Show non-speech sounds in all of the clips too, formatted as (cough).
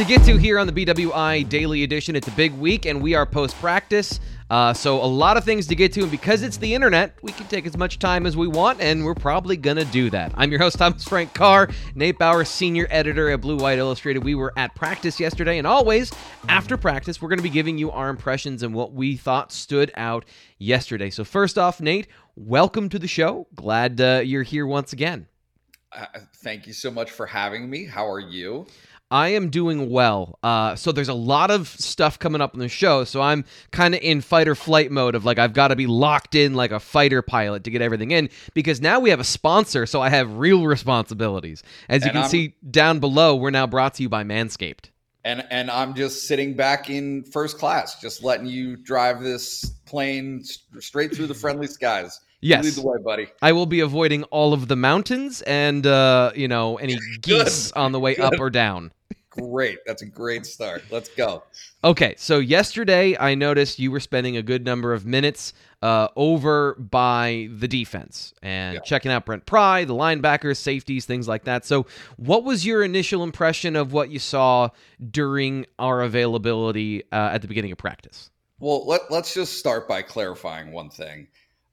to get to here on the BWI Daily Edition. It's a big week, and we are post practice. Uh, so, a lot of things to get to, and because it's the internet, we can take as much time as we want, and we're probably going to do that. I'm your host, Thomas Frank Carr, Nate Bauer, senior editor at Blue White Illustrated. We were at practice yesterday, and always after practice, we're going to be giving you our impressions and what we thought stood out yesterday. So, first off, Nate, welcome to the show. Glad uh, you're here once again. Uh, thank you so much for having me. How are you? I am doing well. Uh, so there's a lot of stuff coming up on the show. So I'm kind of in fight or flight mode of like I've got to be locked in like a fighter pilot to get everything in because now we have a sponsor. So I have real responsibilities. As you and can I'm, see down below, we're now brought to you by Manscaped. And and I'm just sitting back in first class, just letting you drive this plane straight through the friendly skies. Yes. Lead the way, buddy. I will be avoiding all of the mountains and uh, you know, any (laughs) geese on the way Good. up or down. Great. That's a great start. Let's go. Okay, so yesterday I noticed you were spending a good number of minutes uh, over by the defense and yeah. checking out Brent Pry, the linebackers, safeties, things like that. So, what was your initial impression of what you saw during our availability uh, at the beginning of practice? Well, let, let's just start by clarifying one thing.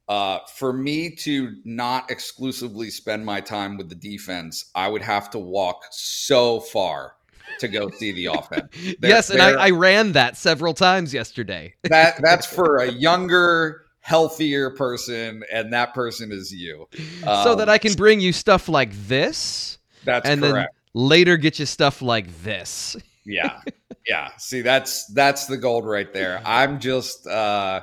Uh, for me to not exclusively spend my time with the defense, I would have to walk so far to go see the offense. (laughs) They're, yes, and I, I, ran that several times yesterday. (laughs) that that's for a younger, healthier person, and that person is you. Um, so that I can bring you stuff like this. That's and correct. then later get you stuff like this. yeah, yeah. See, that's that's the gold right there. (laughs) I'm just. uh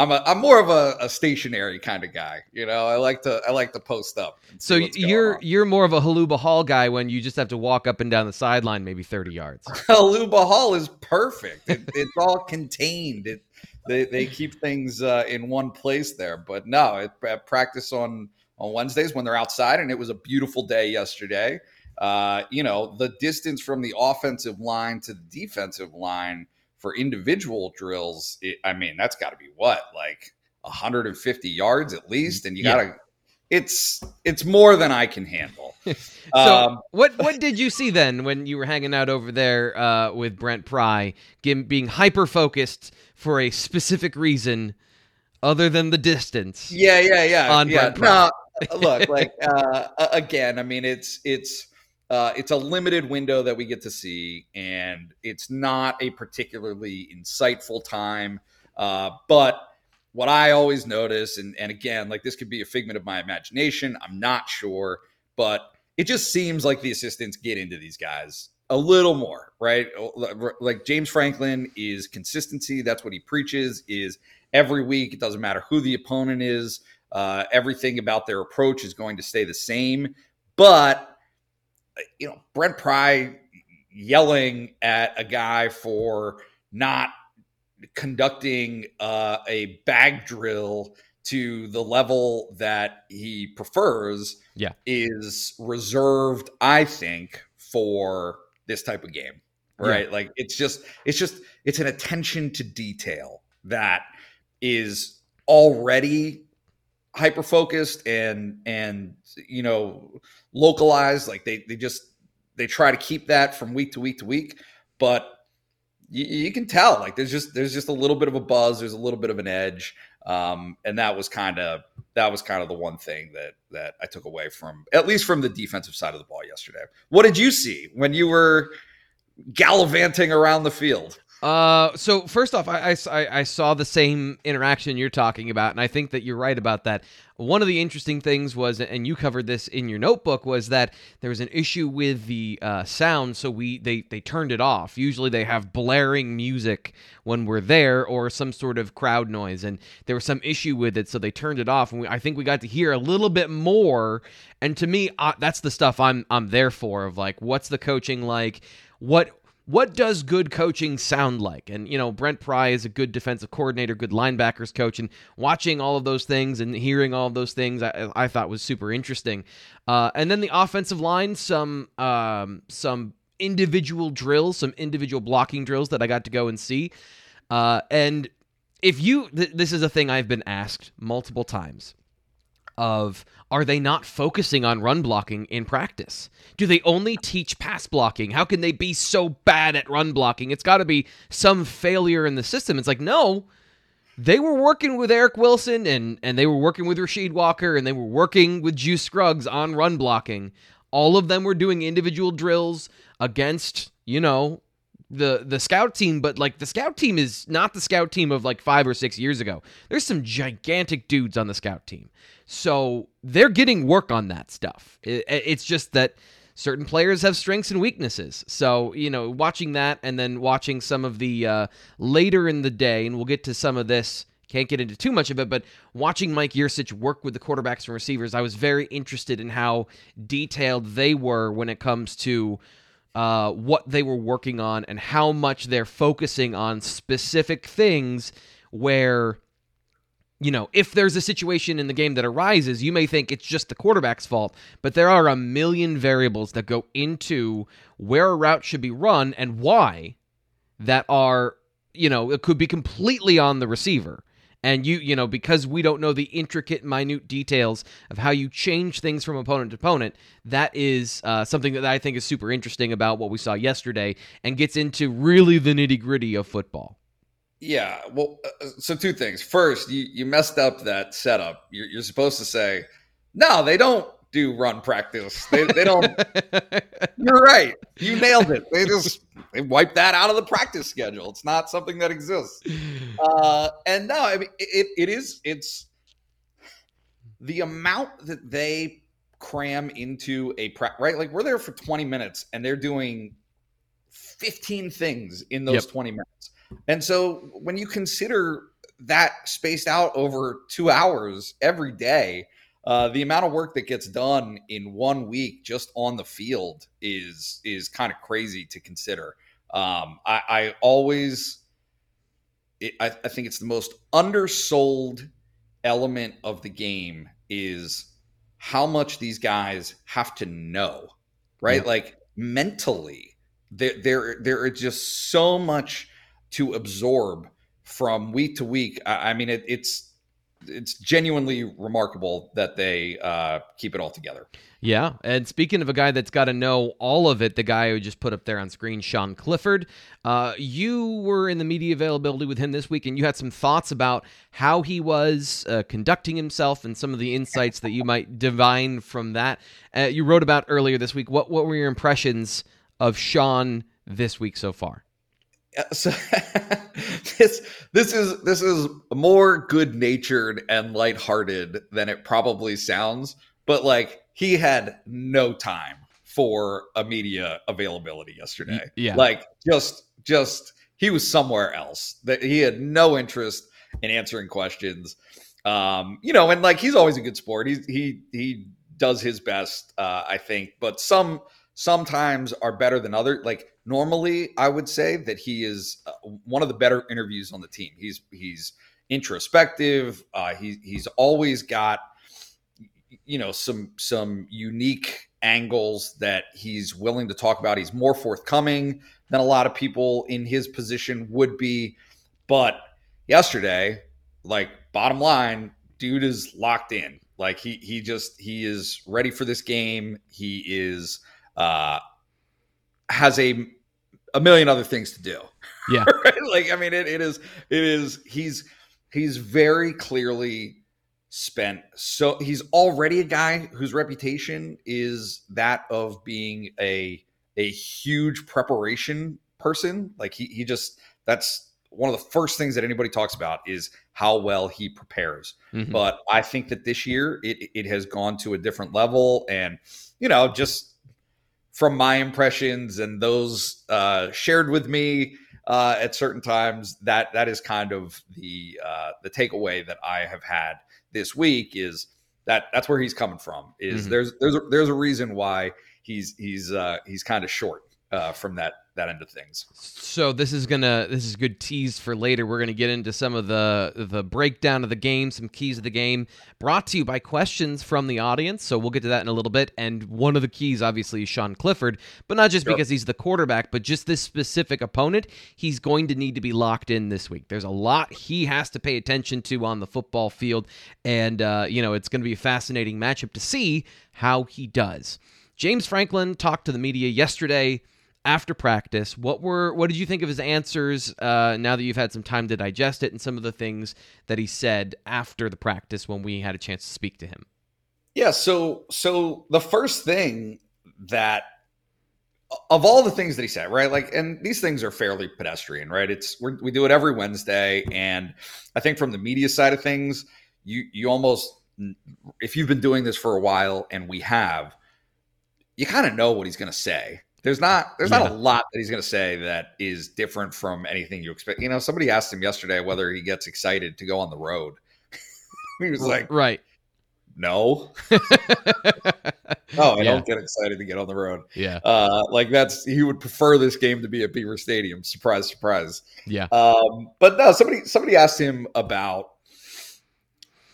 I'm a I'm more of a, a stationary kind of guy. You know, I like to I like to post up. So you're you're more of a Holuba Hall guy when you just have to walk up and down the sideline maybe 30 yards. (laughs) Holuba Hall is perfect. It, it's all contained. It they they keep things uh, in one place there. But no, it, it practice on on Wednesdays when they're outside, and it was a beautiful day yesterday. Uh, you know, the distance from the offensive line to the defensive line for individual drills, it, I mean, that's got to be what like 150 yards at least, and you got to. It's it's more than I can handle. (laughs) so um, what what did you see then when you were hanging out over there uh, with Brent Pry, being hyper focused for a specific reason, other than the distance? Yeah, yeah, yeah. On yeah. Brent Pry. No, look, like uh, again, I mean, it's it's uh, it's a limited window that we get to see, and it's not a particularly insightful time. Uh, but what I always notice, and, and again, like this could be a figment of my imagination, I'm not sure, but it just seems like the assistants get into these guys a little more, right? Like James Franklin is consistency. That's what he preaches. Is every week. It doesn't matter who the opponent is. Uh, everything about their approach is going to stay the same. But you know, Brent Pry yelling at a guy for not conducting uh, a bag drill to the level that he prefers yeah. is reserved, I think, for this type of game. Right. Yeah. Like it's just, it's just, it's an attention to detail that is already hyper focused and and you know localized like they they just they try to keep that from week to week to week but you, you can tell like there's just there's just a little bit of a buzz there's a little bit of an edge um, and that was kind of that was kind of the one thing that that I took away from at least from the defensive side of the ball yesterday. What did you see when you were gallivanting around the field? Uh, so first off, I, I, I, saw the same interaction you're talking about, and I think that you're right about that. One of the interesting things was, and you covered this in your notebook, was that there was an issue with the uh, sound, so we they they turned it off. Usually they have blaring music when we're there, or some sort of crowd noise, and there was some issue with it, so they turned it off. And we, I think we got to hear a little bit more. And to me, uh, that's the stuff I'm I'm there for. Of like, what's the coaching like? What what does good coaching sound like? And, you know, Brent Pry is a good defensive coordinator, good linebackers coach, and watching all of those things and hearing all of those things, I, I thought was super interesting. Uh, and then the offensive line, some um, some individual drills, some individual blocking drills that I got to go and see. Uh, and if you, th- this is a thing I've been asked multiple times. Of are they not focusing on run blocking in practice? Do they only teach pass blocking? How can they be so bad at run blocking? It's got to be some failure in the system. It's like, no, they were working with Eric Wilson and and they were working with Rasheed Walker and they were working with Juice Scruggs on run blocking. All of them were doing individual drills against, you know, the the scout team, but like the scout team is not the scout team of like 5 or 6 years ago. There's some gigantic dudes on the scout team. So, they're getting work on that stuff. It, it's just that certain players have strengths and weaknesses. So, you know, watching that and then watching some of the uh, later in the day, and we'll get to some of this. Can't get into too much of it, but watching Mike Yurcich work with the quarterbacks and receivers, I was very interested in how detailed they were when it comes to uh, what they were working on and how much they're focusing on specific things where you know, if there's a situation in the game that arises, you may think it's just the quarterback's fault, but there are a million variables that go into where a route should be run and why that are, you know, it could be completely on the receiver. And you, you know, because we don't know the intricate, minute details of how you change things from opponent to opponent, that is uh, something that I think is super interesting about what we saw yesterday and gets into really the nitty gritty of football. Yeah. Well, uh, uh, so two things. First, you, you messed up that setup. You're, you're supposed to say, no, they don't do run practice. They, they don't. (laughs) you're right. You nailed it. They just they wipe that out of the practice schedule. It's not something that exists. Uh, and no, I mean it. It is. It's the amount that they cram into a pra- right. Like we're there for 20 minutes, and they're doing 15 things in those yep. 20 minutes. And so when you consider that spaced out over two hours every day, uh, the amount of work that gets done in one week just on the field is is kind of crazy to consider. Um, I, I, always, it, I, I think it's the most undersold element of the game is how much these guys have to know, right? Yeah. Like mentally, there there there are just so much to absorb from week to week. I, I mean, it, it's it's genuinely remarkable that they uh, keep it all together. Yeah, and speaking of a guy that's got to know all of it, the guy who just put up there on screen, Sean Clifford. Uh, you were in the media availability with him this week, and you had some thoughts about how he was uh, conducting himself and some of the insights that you might divine from that. Uh, you wrote about earlier this week. What what were your impressions of Sean this week so far? So (laughs) this this is this is more good natured and lighthearted than it probably sounds, but like he had no time for a media availability yesterday. Yeah. Like just just he was somewhere else. That he had no interest in answering questions. Um, you know, and like he's always a good sport. He's he he does his best, uh, I think, but some sometimes are better than other like normally I would say that he is uh, one of the better interviews on the team. He's he's introspective. Uh, he he's always got you know some some unique angles that he's willing to talk about. He's more forthcoming than a lot of people in his position would be. But yesterday, like bottom line, dude is locked in. Like he he just he is ready for this game. He is uh has a a million other things to do. Yeah. (laughs) right? Like I mean it, it is it is he's he's very clearly spent so he's already a guy whose reputation is that of being a a huge preparation person. Like he he just that's one of the first things that anybody talks about is how well he prepares. Mm-hmm. But I think that this year it it has gone to a different level and you know just from my impressions and those uh, shared with me uh, at certain times, that that is kind of the uh, the takeaway that I have had this week is that that's where he's coming from. Is mm-hmm. there's there's a, there's a reason why he's he's uh, he's kind of short uh, from that that end of things. So this is gonna this is good tease for later. We're gonna get into some of the the breakdown of the game, some keys of the game, brought to you by questions from the audience. So we'll get to that in a little bit. And one of the keys, obviously, is Sean Clifford, but not just sure. because he's the quarterback, but just this specific opponent. He's going to need to be locked in this week. There's a lot he has to pay attention to on the football field, and uh, you know it's going to be a fascinating matchup to see how he does. James Franklin talked to the media yesterday after practice. What were what did you think of his answers uh, now that you've had some time to digest it and some of the things that he said after the practice when we had a chance to speak to him? Yeah, so so the first thing that of all the things that he said, right? Like, and these things are fairly pedestrian, right? It's we do it every Wednesday, and I think from the media side of things, you you almost if you've been doing this for a while, and we have, you kind of know what he's going to say there's not there's yeah. not a lot that he's going to say that is different from anything you expect. You know, somebody asked him yesterday whether he gets excited to go on the road. (laughs) he was like, "Right, no, (laughs) oh, I yeah. don't get excited to get on the road." Yeah, uh, like that's he would prefer this game to be at Beaver Stadium. Surprise, surprise. Yeah, um, but no, somebody somebody asked him about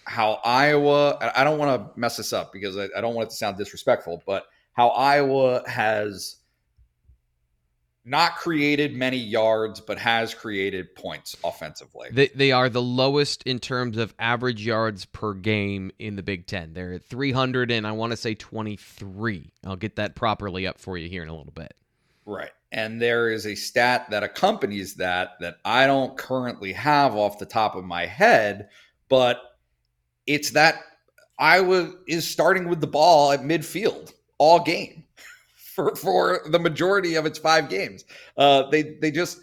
how Iowa. I don't want to mess this up because I, I don't want it to sound disrespectful, but how Iowa has not created many yards, but has created points offensively. They, they are the lowest in terms of average yards per game in the Big Ten. They're at 300 and I want to say 23. I'll get that properly up for you here in a little bit. Right. And there is a stat that accompanies that that I don't currently have off the top of my head, but it's that Iowa is starting with the ball at midfield all game (laughs) for for the majority of its five games. Uh, they they just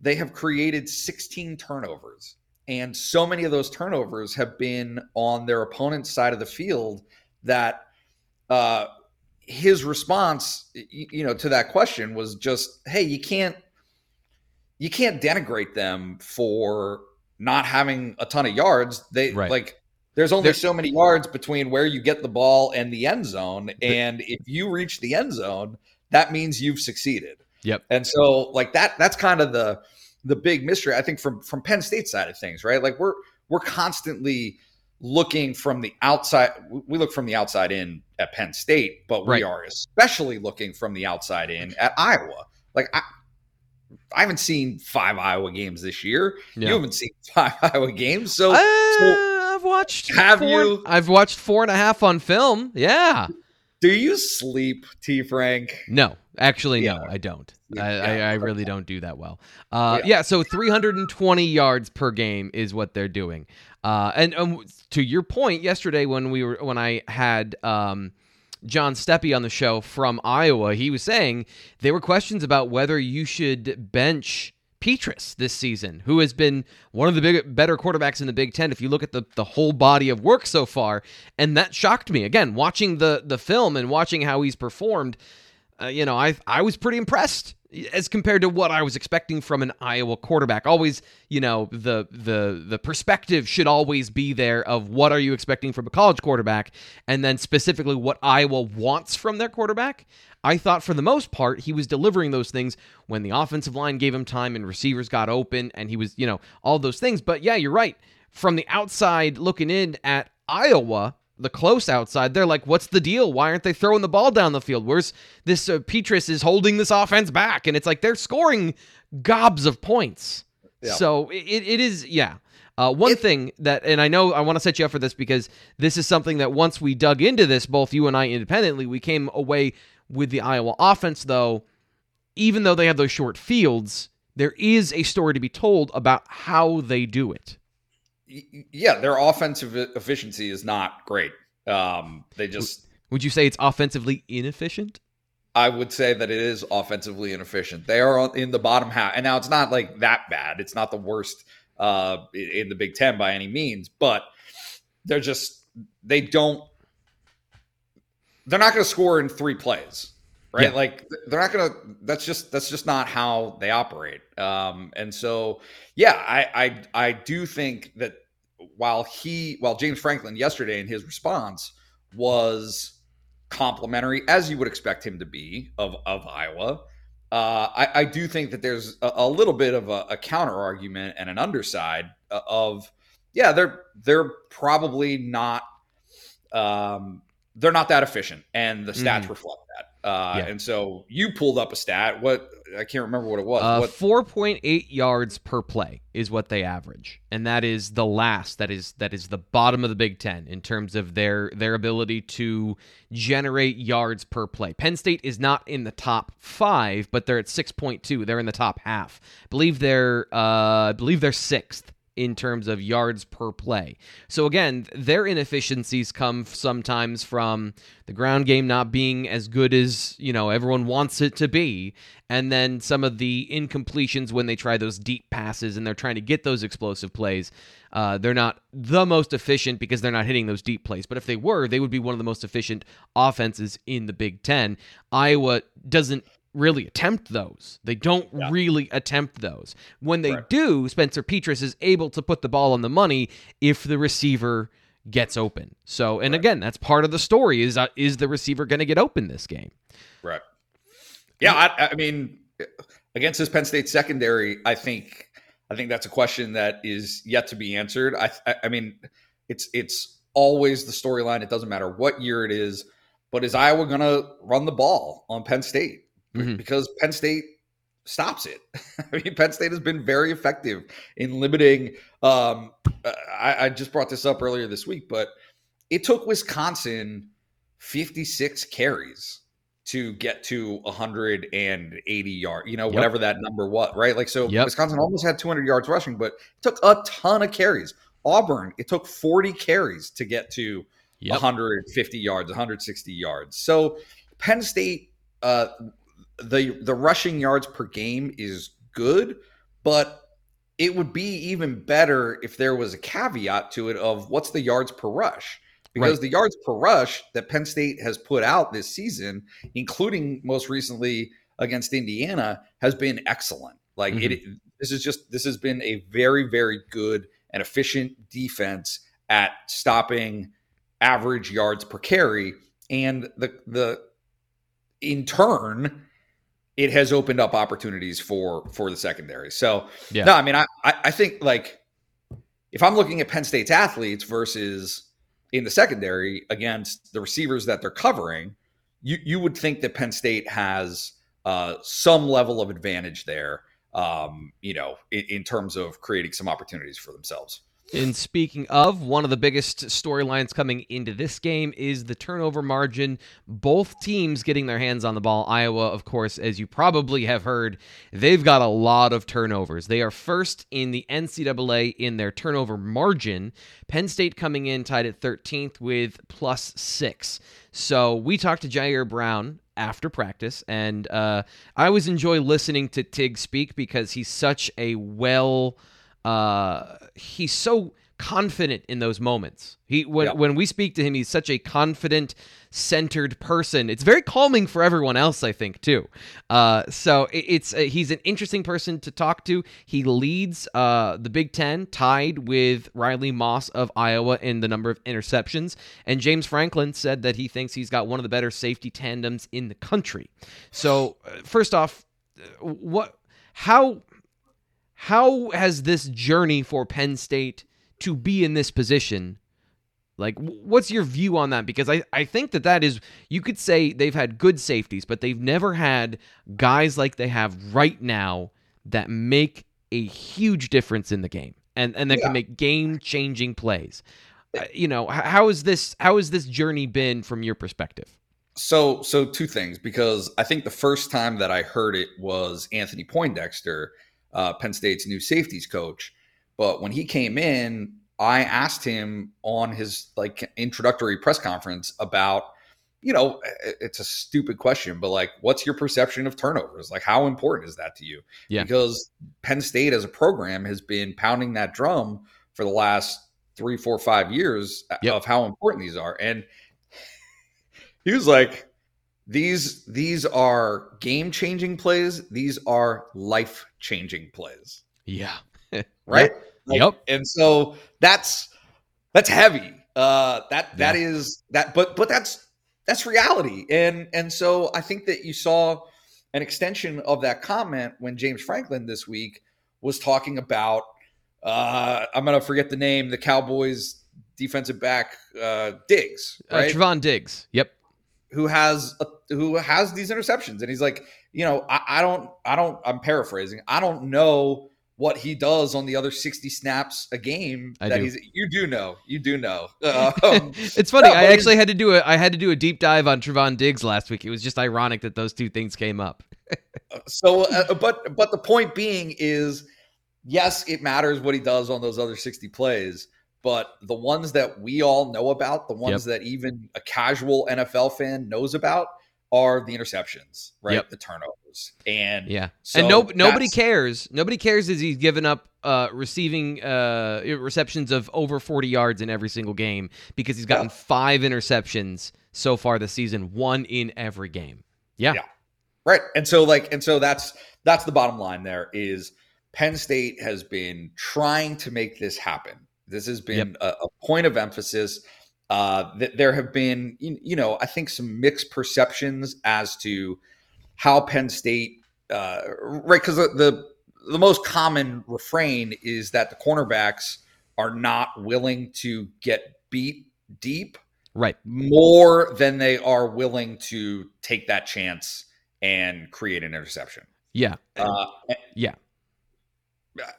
they have created 16 turnovers, and so many of those turnovers have been on their opponent's side of the field that uh, his response, you know, to that question was just, "Hey, you can't you can't denigrate them for not having a ton of yards. They right. like." There's only so many yards between where you get the ball and the end zone. And if you reach the end zone, that means you've succeeded. Yep. And so like that that's kind of the the big mystery I think from from Penn State side of things, right? Like we're we're constantly looking from the outside we look from the outside in at Penn State, but we right. are especially looking from the outside in at Iowa. Like I, I haven't seen five Iowa games this year. Yeah. You haven't seen (laughs) five Iowa games, so, uh, so I've watched. Have four, you? I've watched four and a half on film. Yeah. Do you sleep, T. Frank? No, actually, yeah. no, I don't. Yeah, I, yeah. I, I, really don't do that well. Uh, yeah. so 320 yards per game is what they're doing. Uh, and um, to your point, yesterday when we were when I had um, John Steppe on the show from Iowa, he was saying there were questions about whether you should bench Petras this season, who has been one of the big, better quarterbacks in the Big Ten. If you look at the, the whole body of work so far, and that shocked me again watching the the film and watching how he's performed. Uh, you know, I I was pretty impressed as compared to what I was expecting from an Iowa quarterback. Always, you know, the the the perspective should always be there of what are you expecting from a college quarterback, and then specifically what Iowa wants from their quarterback. I thought for the most part he was delivering those things when the offensive line gave him time and receivers got open and he was, you know, all those things. But yeah, you're right. From the outside looking in at Iowa, the close outside, they're like, "What's the deal? Why aren't they throwing the ball down the field? Where's this uh, Petras is holding this offense back?" And it's like they're scoring gobs of points. Yeah. So it, it is, yeah. Uh, one if, thing that, and I know I want to set you up for this because this is something that once we dug into this, both you and I independently, we came away with the Iowa offense, though, even though they have those short fields, there is a story to be told about how they do it. Yeah, their offensive efficiency is not great. Um, they just. Would you say it's offensively inefficient? I would say that it is offensively inefficient. They are in the bottom half, and now it's not like that bad. It's not the worst uh, in the Big Ten by any means, but they're just they don't they're not going to score in three plays, right? Yeah. Like they're not going to. That's just that's just not how they operate. Um, and so, yeah, I I I do think that while he while James Franklin yesterday in his response was complimentary as you would expect him to be of of Iowa. uh, I, I, do think that there's a, a little bit of a, a, counter argument and an underside uh, of yeah they're they're probably not um, they're not that efficient and the stats mm. reflect that uh, yeah. and so you pulled up a stat what I can't remember what it was. Uh, Four point eight yards per play is what they average, and that is the last. That is that is the bottom of the Big Ten in terms of their their ability to generate yards per play. Penn State is not in the top five, but they're at six point two. They're in the top half. I believe they're uh, I believe they're sixth in terms of yards per play. So again, their inefficiencies come sometimes from the ground game not being as good as, you know, everyone wants it to be, and then some of the incompletions when they try those deep passes and they're trying to get those explosive plays. Uh, they're not the most efficient because they're not hitting those deep plays. But if they were, they would be one of the most efficient offenses in the Big Ten. Iowa doesn't really attempt those. They don't yeah. really attempt those. When they right. do, Spencer Petras is able to put the ball on the money if the receiver gets open. So, and right. again, that's part of the story is uh, is the receiver going to get open this game? Right. Yeah, I, I, mean, against this Penn State secondary, I think I think that's a question that is yet to be answered. I I, I mean, it's it's always the storyline. It doesn't matter what year it is. But is Iowa going to run the ball on Penn State? Mm-hmm. because Penn State stops it. (laughs) I mean, Penn State has been very effective in limiting. Um, I, I, just brought this up earlier this week, but it took Wisconsin 56 carries to get to 180 yards, you know, yep. whatever that number was, right? Like, so yep. Wisconsin almost had 200 yards rushing, but it took a ton of carries. Auburn, it took 40 carries to get to yep. 150 yards, 160 yards. So Penn State, uh, the the rushing yards per game is good, but it would be even better if there was a caveat to it of what's the yards per rush because right. the yards per rush that Penn State has put out this season, including most recently against Indiana, has been excellent. Like mm-hmm. it, this is just this has been a very very good and efficient defense at stopping average yards per carry, and the the in turn it has opened up opportunities for for the secondary. So yeah. no, I mean, I I think like if I'm looking at Penn State's athletes versus in the secondary against the receivers that they're covering, you you would think that Penn State has uh, some level of advantage there. Um, you know, in, in terms of creating some opportunities for themselves. And speaking of, one of the biggest storylines coming into this game is the turnover margin. Both teams getting their hands on the ball. Iowa, of course, as you probably have heard, they've got a lot of turnovers. They are first in the NCAA in their turnover margin. Penn State coming in tied at 13th with plus six. So we talked to Ji'Ayir Brown after practice, and uh, I always enjoy listening to Tig speak because he's such a well uh, he's so confident in those moments. He when yep. when we speak to him, he's such a confident, centered person. It's very calming for everyone else, I think, too. Uh, so it, it's uh, he's an interesting person to talk to. He leads uh, the Big Ten, tied with Riley Moss of Iowa in the number of interceptions. And James Franklin said that he thinks he's got one of the better safety tandems in the country. So uh, first off, uh, what how how has this journey for Penn State to be in this position? Like, what's your view on that? Because I, I think that that is, you could say they've had good safeties, but they've never had guys like they have right now that make a huge difference in the game and, and that yeah. can make game changing plays. Uh, you know, how is this, how has this journey been from your perspective? So, so two things, because I think the first time that I heard it was Anthony Poindexter uh, Penn State's new safeties coach. But when he came in, I asked him on his like introductory press conference about, you know, it's a stupid question, but like, what's your perception of turnovers? Like, how important is that to you? Yeah. Because Penn State as a program has been pounding that drum for the last three, four, five years yep. of how important these are. And (laughs) he was like, these these are game changing plays. These are life changing plays. Yeah. (laughs) right. Like, yep. And so that's that's heavy. Uh, that that yeah. is that. But but that's that's reality. And and so I think that you saw. an extension of that comment when James Franklin this week was talking about uh, I'm gonna forget the name, the Cowboys defensive back uh, Diggs, uh, right? Uh, Trevon Diggs. Yep. Who has a, who has these interceptions, and he's like, you know, I, I don't, I don't. I'm paraphrasing. I don't know what he does on the other 60 snaps a game I that do. he's you do know you do know (laughs) um, it's funny i actually had to do a i had to do a deep dive on Trevon Diggs last week it was just ironic that those two things came up (laughs) so uh, but but the point being is yes it matters what he does on those other 60 plays but the ones that we all know about the ones yep. that even a casual nfl fan knows about are the interceptions, right? Yep. The turnovers. And yeah. So and no, nobody cares. Nobody cares as he's given up uh, receiving uh, receptions of over 40 yards in every single game because he's gotten yeah. five interceptions so far this season, one in every game. Yeah. Yeah. Right. And so like and so that's that's the bottom line there is Penn State has been trying to make this happen. This has been yep. a, a point of emphasis uh, th- there have been, you know, I think some mixed perceptions as to how Penn State, uh, right? Because the, the the most common refrain is that the cornerbacks are not willing to get beat deep, right? More than they are willing to take that chance and create an interception. Yeah, uh, yeah.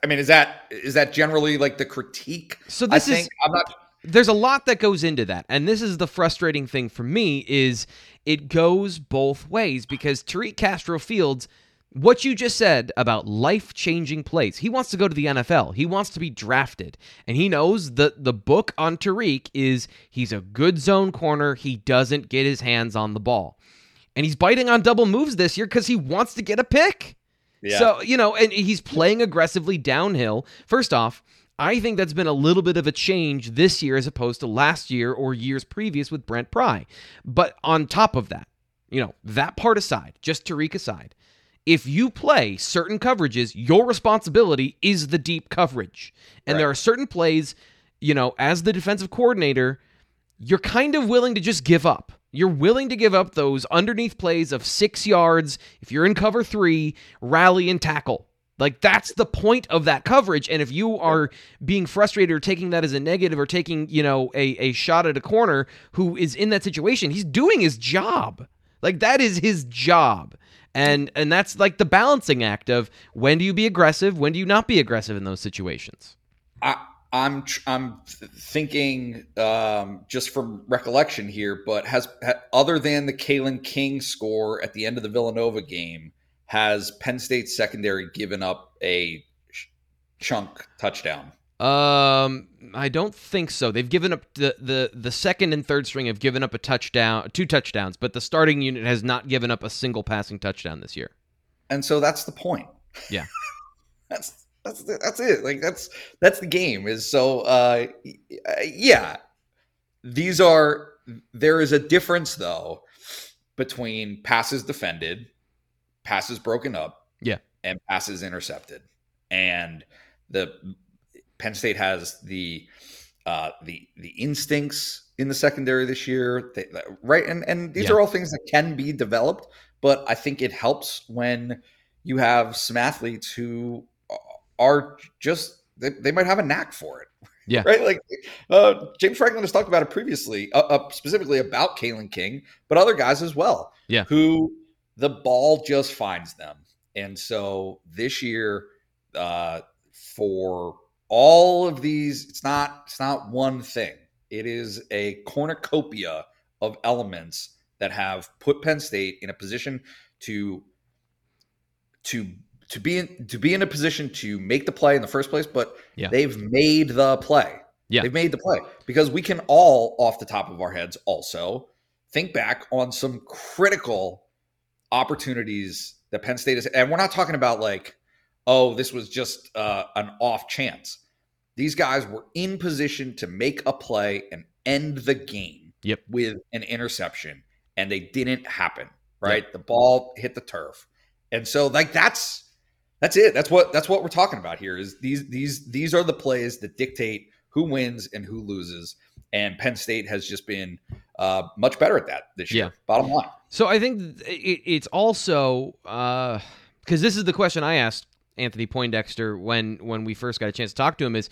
I mean, is that is that generally like the critique? So this is I'm not there's a lot that goes into that and this is the frustrating thing for me is it goes both ways because Tariq Castro Fields what you just said about life-changing plays. He wants to go to the NFL. He wants to be drafted. And he knows that the book on Tariq is he's a good zone corner. He doesn't get his hands on the ball. And he's biting on double moves this year cuz he wants to get a pick. Yeah. So, you know, and he's playing aggressively downhill. First off, I think that's been a little bit of a change this year as opposed to last year or years previous with Brent Pry. But on top of that, you know, that part aside, just Tariq aside, if you play certain coverages, your responsibility is the deep coverage. And right. there are certain plays, you know, as the defensive coordinator, you're kind of willing to just give up. You're willing to give up those underneath plays of six yards. If you're in cover three, rally and tackle. Like that's the point of that coverage. And if you are being frustrated or taking that as a negative or taking, you know, a, a shot at a corner who is in that situation, he's doing his job. Like that is his job. And and that's like the balancing act of when do you be aggressive, when do you not be aggressive in those situations. I I'm I'm thinking um, just from recollection here, but has other than the Kalen King score at the end of the Villanova game, has Penn State secondary given up a chunk touchdown? Um, I don't think so. They've given up the, the the second and third string have given up a touchdown, two touchdowns, but the starting unit has not given up a single passing touchdown this year. And so that's the point. Yeah. (laughs) that's that's that's it. Like that's that's the game. Is so uh yeah. These are there is a difference though between passes defended passes broken up, yeah, and passes intercepted. And the Penn State has the uh, the the instincts in the secondary this year, they, right? And and these yeah. are all things that can be developed, but I think it helps when you have some athletes who are just they, they might have a knack for it. Yeah. (laughs) Right. Like uh, James Franklin has talked about it previously, uh, uh, specifically about Kalen King, but other guys as well. Yeah. Who the ball just finds them. And so this year, uh, for all of these, it's not it's not one thing. It is a cornucopia of elements that have put Penn State in a position to to to be in, to be in a position to make the play in the first place, but yeah. they've made the play. Yeah. They've made the play because we can all off the top of our heads also think back on some critical opportunities that Penn State is, and we're not talking about like, oh, this was just uh, an off chance. These guys were in position to make a play and end the game yep. with an interception, and they didn't happen. Right, yep. the ball hit the turf, and so like that's that's it. That's what that's what we're talking about here. Is these these these are the plays that dictate who wins and who loses. And Penn State has just been uh, much better at that this year. Yeah. Bottom line. So I think it, it's also because uh, this is the question I asked Anthony Poindexter when when we first got a chance to talk to him is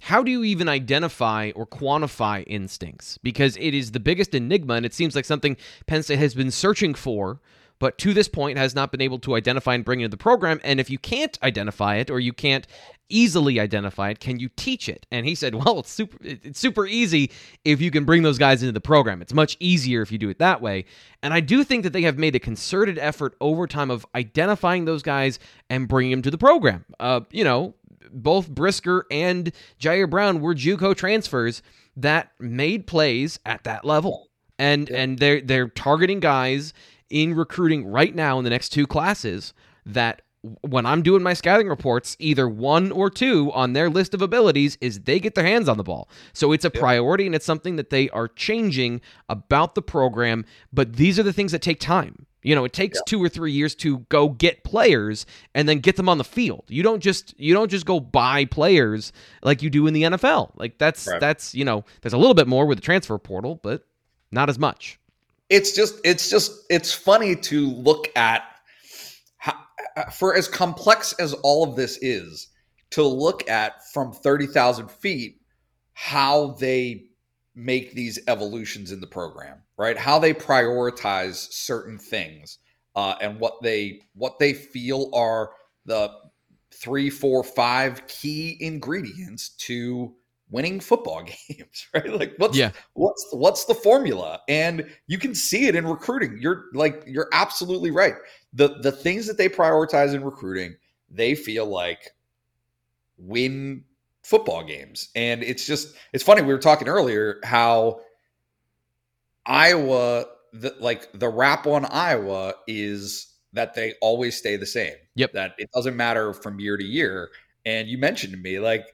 how do you even identify or quantify instincts? Because it is the biggest enigma, and it seems like something Penn State has been searching for but to this point has not been able to identify and bring into the program. And if you can't identify it or you can't easily identify it, can you teach it? And he said, (laughs) well, it's super it's super easy if you can bring those guys into the program. It's much easier if you do it that way. And I do think that they have made a concerted effort over time of identifying those guys and bringing them to the program. Uh, you know, both Brisker and Ji'Ayir Brown were JUCO transfers that made plays at that level. And and they're they're targeting guys in recruiting right now in the next two classes that when I'm doing my scouting reports, either one or two on their list of abilities is they get their hands on the ball. So it's a priority and it's something that they are changing about the program. But these are the things that take time. You know, it takes two or three years to go get players and then get them on the field. You don't just you don't just go buy players like you do in the NFL. Like that's right. that's you know, there's a little bit more with the transfer portal, but not as much it's just it's just it's funny to look at how, for as complex as all of this is to look at from 30,000 feet how they make these evolutions in the program right? How they prioritize certain things uh, and what they what they feel are the three four five key ingredients to winning football (laughs) games, right? Like what's yeah. what's what's the formula? And you can see it in recruiting. You're like you're absolutely right. The the things that they prioritize in recruiting, they feel like win football games. And it's just it's funny we were talking earlier how Iowa the like the rap on Iowa is that they always stay the same. Yep. That it doesn't matter from year to year. And you mentioned to me like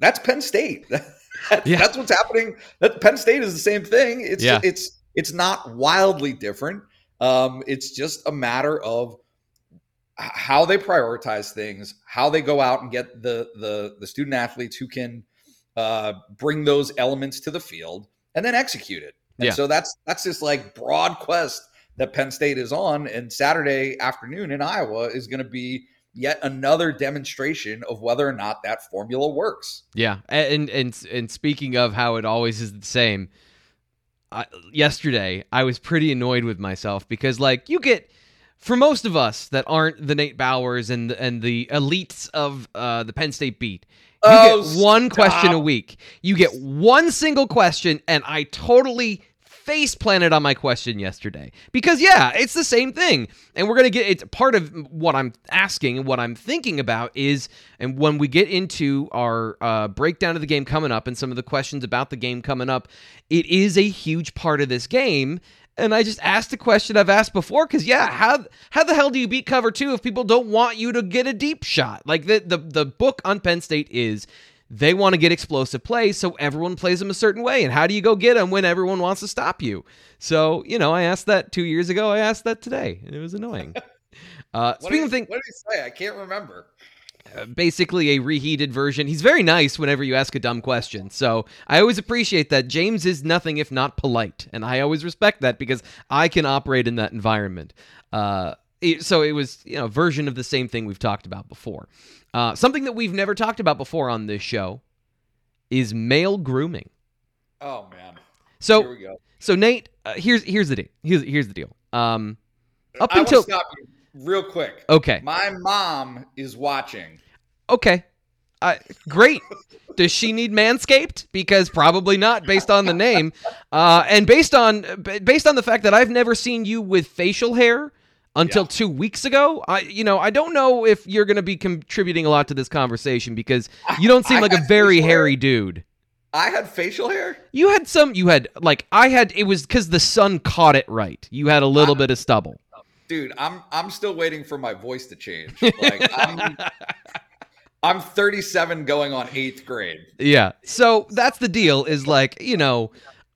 that's Penn State. (laughs) that's, yeah. that's what's happening. That Penn State is the same thing. It's yeah. it's it's not wildly different. Um, it's just a matter of how they prioritize things, how they go out and get the the the student athletes who can uh, bring those elements to the field and then execute it. And yeah. so that's that's this like broad quest that Penn State is on. And Saturday afternoon in Iowa is going to be yet another demonstration of whether or not that formula works. Yeah, and and and speaking of how it always is the same, I, yesterday I was pretty annoyed with myself because like you get for most of us that aren't the Nate Bauers and and the elites of uh, the Penn State beat. You oh, get one stop. question a week. You get one single question, and I totally face planted on my question yesterday because yeah, it's the same thing. And we're going to get it's part of what I'm asking and what I'm thinking about is and when we get into our uh, breakdown of the game coming up and some of the questions about the game coming up, it is a huge part of this game and I just asked a question I've asked before because yeah, how how the hell do you beat cover two if people don't want you to get a deep shot? Like the the the book on Penn State is they want to get explosive plays, so everyone plays them a certain way. And how do you go get them when everyone wants to stop you? So, you know, I asked that two years ago. I asked that today, and it was annoying. (laughs) Uh, speaking of things, what did he say? I can't remember. Uh, basically, a reheated version. He's very nice whenever you ask a dumb question. So I always appreciate that. James is nothing if not polite, and I always respect that because I can operate in that environment. Uh, so it was you know a version of the same thing we've talked about before. Uh, something that we've never talked about before on this show is male grooming. Oh man! So Here we go. so Nate, uh, here's here's the deal. Here's here's the deal. Um, up I until stop you real quick. Okay. My mom is watching. Okay. Uh, great. Does she need Manscaped? Because probably not, based on the name, uh, and based on based on the fact that I've never seen you with facial hair until yeah. two weeks ago. I, you know, I don't know if you're going to be contributing a lot to this conversation because you don't seem like a very hairy dude. I had facial hair. You had some. You had like I had. It was because the sun caught it right. You had a little I, bit of stubble. Dude, I'm I'm still waiting for my voice to change. Like I'm. (laughs) I'm 37 going on eighth grade. Yeah. So that's the deal is like, you know,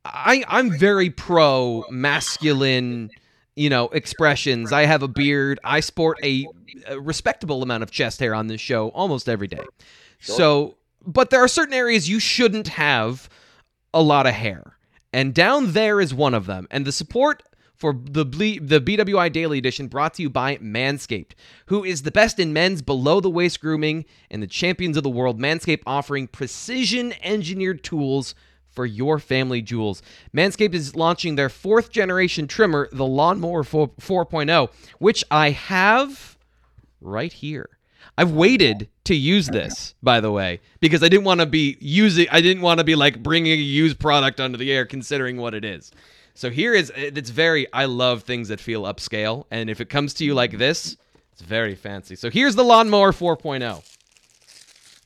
I, I'm very pro masculine you know, expressions. I have a beard. I sport a, a respectable amount of chest hair on this show almost every day. Sure. So, but there are certain areas you shouldn't have a lot of hair. and down there is one of them. And the support for the the BWI Daily Edition brought to you by Manscaped, who is the best in men's below the waist grooming and the champions of the world. Manscaped offering precision engineered tools for your family jewels. Manscaped is launching their fourth generation trimmer, the Lawnmower 4, 4.0, which I have right here. I've waited to use this, by the way, because I didn't want to be using. I didn't want to be like bringing a used product onto the air, considering what it is. So here is it's very I love things that feel upscale and if it comes to you like this, it's very fancy. So here's the lawnmower 4.0.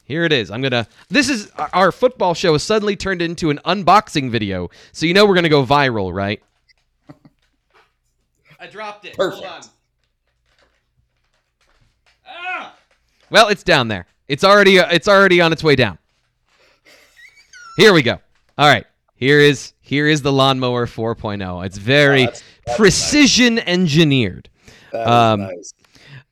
Here it is. I'm going to This is our football show has suddenly turned into an unboxing video. So you know we're going to go viral, right? I dropped it. Perfect. Ah! Well, it's down there. It's already uh, it's already on its way down. Here we go. All right. Here is here is the lawnmower 4.0. It's very oh, that's, that's precision nice. engineered. Um, nice.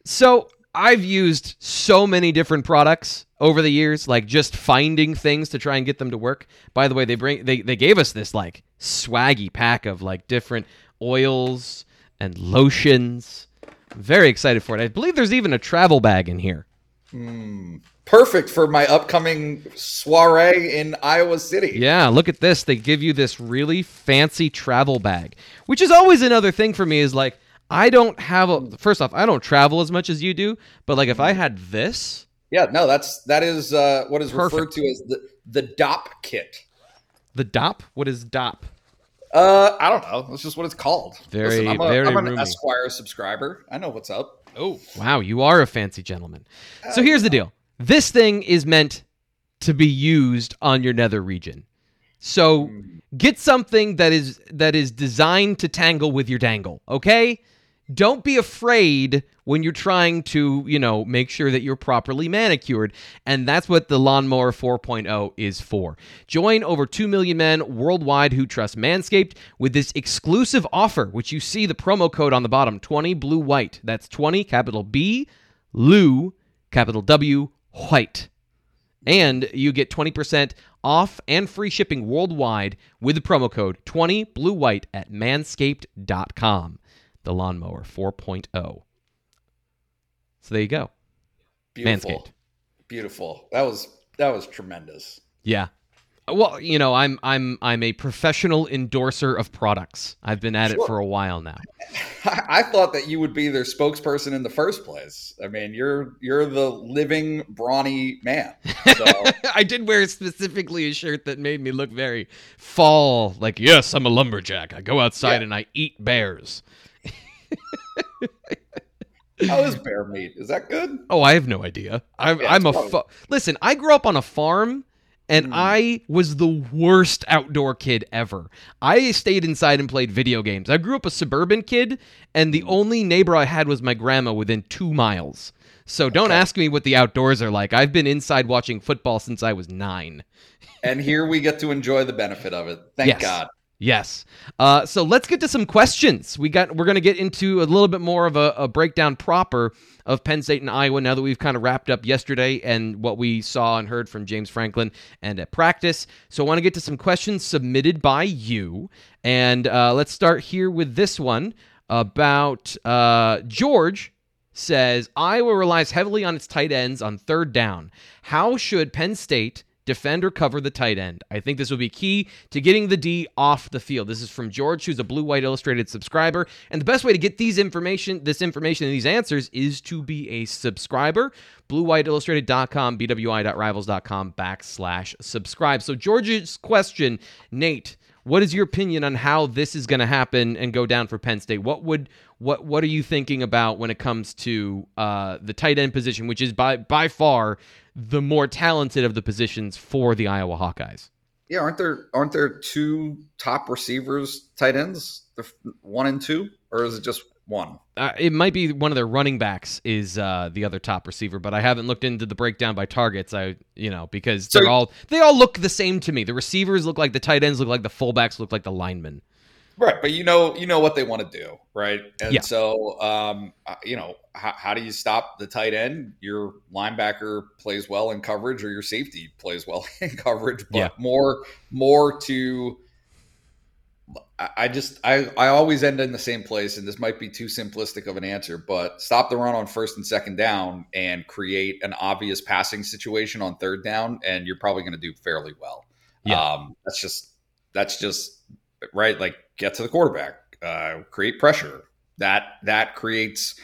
So I've used so many different products over the years, like just finding things to try and get them to work. By the way, they bring they they gave us this like swaggy pack of like different oils and lotions. I'm very excited for it. I believe there's even a travel bag in here. Mm perfect for my upcoming soiree in Iowa City. Yeah, look at this. They give you this really fancy travel bag, which is always another thing for me is like I don't have a first off, I don't travel as much as you do, but like if I had this, yeah, no, that's that is uh, what is perfect. referred to as the the Dopp kit. The Dopp? What is Dopp? Uh, I don't know. That's just what it's called. Very, Listen, I'm, a, very I'm an roomy. Esquire subscriber. I know what's up. Oh, wow, you are a fancy gentleman. So here's the deal. This thing is meant to be used on your nether region. So get something that is that is designed to tangle with your dangle, okay? Don't be afraid when you're trying to, you know, make sure that you're properly manicured. And that's what the Lawnmower 4.0 is for. Join over 2 million men worldwide who trust Manscaped with this exclusive offer, which you see the promo code on the bottom 20 blue white. That's 20, capital B, Lou, capital W, white. And you get 20% off and free shipping worldwide with the promo code 20 blue white at manscaped.com. The lawnmower 4.0. So there you go. Beautiful. Manscaped. Beautiful. That was that was tremendous. Yeah. Well, you know, I'm I'm I'm a professional endorser of products. I've been at sure. it for a while now. (laughs) I thought that you would be their spokesperson in the first place. I mean, you're you're the living brawny man. So. (laughs) I did wear specifically a shirt that made me look very fall. Like, yes, I'm a lumberjack. I go outside yeah. and I eat bears. How is bear meat? Is that good? Oh, I have no idea. I'm, yeah, I'm a fu- listen. I grew up on a farm and mm. I was the worst outdoor kid ever. I stayed inside and played video games. I grew up a suburban kid, and the only neighbor I had was my grandma within two miles. So don't okay. ask me what the outdoors are like. I've been inside watching football since I was nine. and here we get to enjoy the benefit of it. Thank yes. God. Yes. Uh, so let's get to some questions. We got. We're going to get into a little bit more of a, a, breakdown proper of Penn State and Iowa now that we've kind of wrapped up yesterday and what we saw and heard from James Franklin and at practice. So I want to get to some questions submitted by you, and uh, let's start here with this one about uh, George says Iowa relies heavily on its tight ends on third down. How should Penn State defend or cover the tight end. I think this will be key to getting the D off the field. This is from George, who's a Blue White Illustrated subscriber. And the best way to get these information, this information and these answers is to be a subscriber. BlueWhiteIllustrated.com, BWI.rivals.com backslash subscribe. So George's question, Nate, what is your opinion on how this is going to happen and go down for Penn State? What would what what are you thinking about when it comes to uh, the tight end position, which is by by far the more talented of the positions for the Iowa Hawkeyes. Yeah, aren't there aren't there two top receivers, tight ends, one and two, or is it just one? Uh, it might be one of their running backs is uh, the other top receiver, but I haven't looked into the breakdown by targets. I you know because so, they're all they all look the same to me. The receivers look like the tight ends, look like the fullbacks, look like the linemen. Right, but you know, you know what they want to do, right? And yeah. so, um, uh, you know, how, how, do you stop the tight end? Your linebacker plays well in coverage, or your safety plays well (laughs) in coverage, but yeah. more, more to I just I, I always end in the same place, and this might be too simplistic of an answer, but stop the run on first and second down and create an obvious passing situation on third down, and you're probably going to do fairly well. Yeah. Um, that's just that's just right. Like get to the quarterback, uh, create pressure. That that creates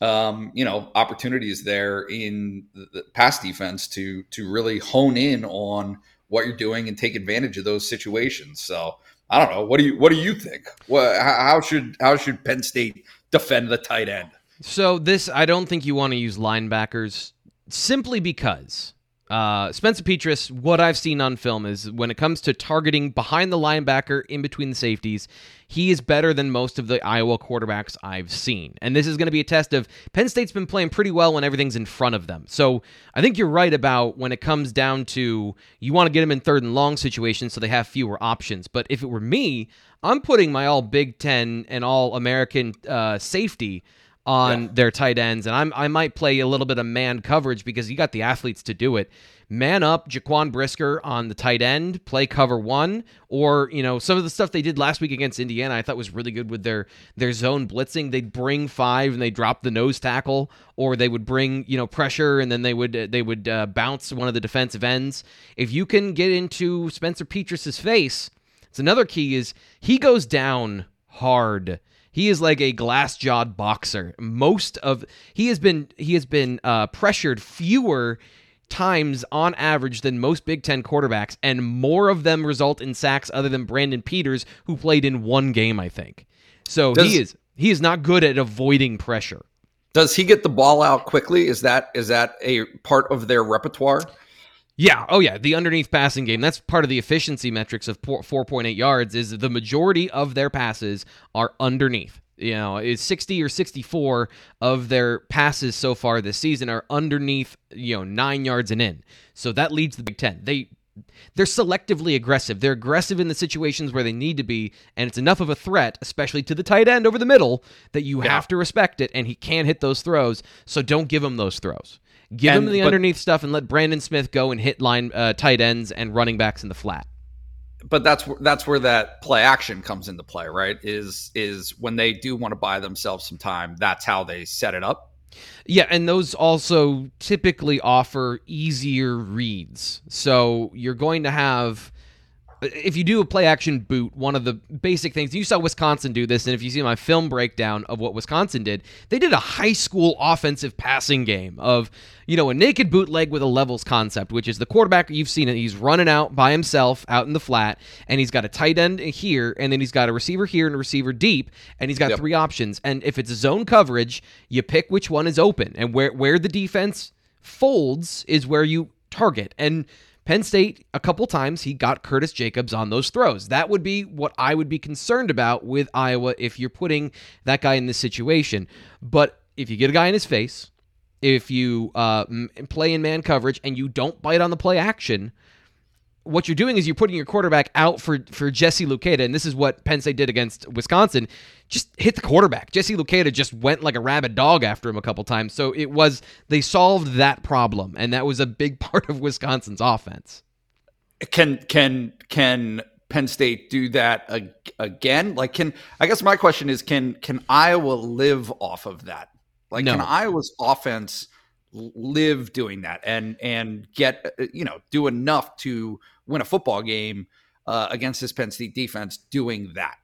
um, you know opportunities there in the pass defense to to really hone in on what you're doing and take advantage of those situations. So I don't know. What do you What do you think? What, how should How should Penn State defend the tight end? So this, I don't think you want to use linebackers simply because uh, Spencer Petras, what I've seen on film is when it comes to targeting behind the linebacker in between the safeties, he is better than most of the Iowa quarterbacks I've seen. And this is going to be a test of Penn State's been playing pretty well when everything's in front of them. So I think you're right about when it comes down to you want to get them in third and long situations so they have fewer options. But if it were me, I'm putting my all Big Ten and all American uh, safety on yeah. their tight ends, and I'm, I might play a little bit of man coverage because you got the athletes to do it. Man up Jaquan Brisker on the tight end, play cover one, or you know some of the stuff they did last week against Indiana, I thought was really good with their their zone blitzing. They'd bring five and they drop the nose tackle, or they would bring you know pressure and then they would they would uh, bounce one of the defensive ends. If you can get into Spencer Petras's face, it's another key is he goes down hard he is like a glass-jawed boxer. Most of he has been he has been uh, pressured fewer times on average than most Big Ten quarterbacks, and more of them result in sacks other than Brandon Peters, who played in one game, I think. So does, he is he is not good at avoiding pressure. Does he get the ball out quickly? Is that is that a part of their repertoire? Yeah. Oh, yeah. The underneath passing game. That's part of the efficiency metrics of 4.8 yards. Is the majority of their passes are underneath. You know, is 60 or 64 of their passes so far this season are underneath. You know, nine yards and in. So that leads the Big Ten. They they're selectively aggressive. They're aggressive in the situations where they need to be, and it's enough of a threat, especially to the tight end over the middle, that you yeah. have to respect it, and he can hit those throws. So don't give him those throws. Give and, him the but, underneath stuff and let Brandon Smith go and hit line uh, tight ends and running backs in the flat. But that's that's where that play action comes into play, right? Is is when they do want to buy themselves some time. That's how they set it up. Yeah, and those also typically offer easier reads. So you're going to have if you do a play action boot, one of the basic things you saw Wisconsin do this, and if you see my film breakdown of what Wisconsin did, they did a high school offensive passing game of you know a naked bootleg with a levels concept, which is the quarterback you've seen it. He's running out by himself out in the flat, and he's got a tight end here, and then he's got a receiver here and a receiver deep, and he's got yep. three options. And if it's zone coverage, you pick which one is open, and where where the defense folds is where you target and Penn State, a couple times, he got Curtis Jacobs on those throws. That would be what I would be concerned about with Iowa if you're putting that guy in this situation. But if you get a guy in his face, if you uh, play in man coverage and you don't bite on the play action, what you're doing is you're putting your quarterback out for for Jesse Luketa, and this is what Penn State did against Wisconsin. Just hit the quarterback. Jesse Luketa just went like a rabid dog after him a couple times. So it was they solved that problem, and that was a big (laughs) part of Wisconsin's offense. Can can can Penn State do that again? Like, can I guess my question is, can can Iowa live off of that? Like, no. can Iowa's offense live doing that and and get uh, you know do enough to win a football game uh, against this Penn State defense doing that.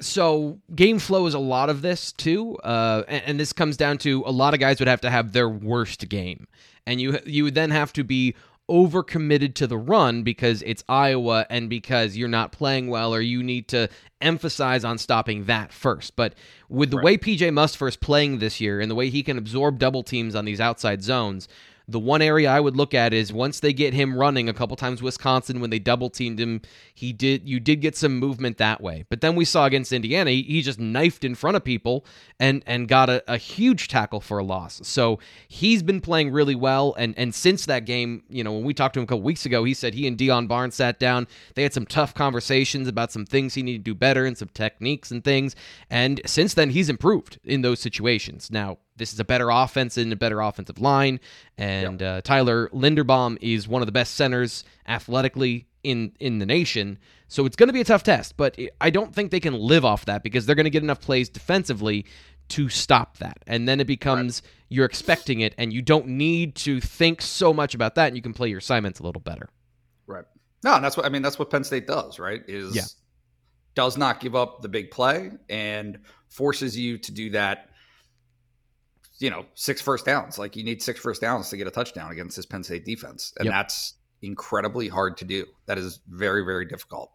So game flow is a lot of this too, uh, and, and, this comes down to a lot of guys would have to have their worst game, and you you would then have to be overcommitted to the run because it's Iowa and because you're not playing well or you need to emphasize on stopping that first. But with the right. way PJ Mustipher playing this year and the way he can absorb double teams on these outside zones, the one area I would look at is once they get him running a couple times Wisconsin when they double teamed him, he did you did get some movement that way. But then we saw against Indiana, he, he just knifed in front of people and and got a, a, huge tackle for a loss. So he's been playing really well and and since that game, you know, when we talked to him a couple weeks ago, he said he and Deion Barnes sat down. They had some tough conversations about some things he needed to do better and some techniques and things. And since then he's improved in those situations. Now, this is a better offense and a better offensive line. And yep. uh, Tyler Linderbaum is one of the best centers athletically in in the nation. So it's going to be a tough test, but I don't think they can live off that because they're going to get enough plays defensively to stop that. And then it becomes right. you're expecting it and you don't need to think so much about that and you can play your assignments a little better. Right. No, and that's what I mean that's what Penn State does, right? Is yeah. does not give up the big play and forces you to do that you know, six first downs. Like you need six first downs to get a touchdown against this Penn State defense. And yep. that's incredibly hard to do. That is very, very difficult.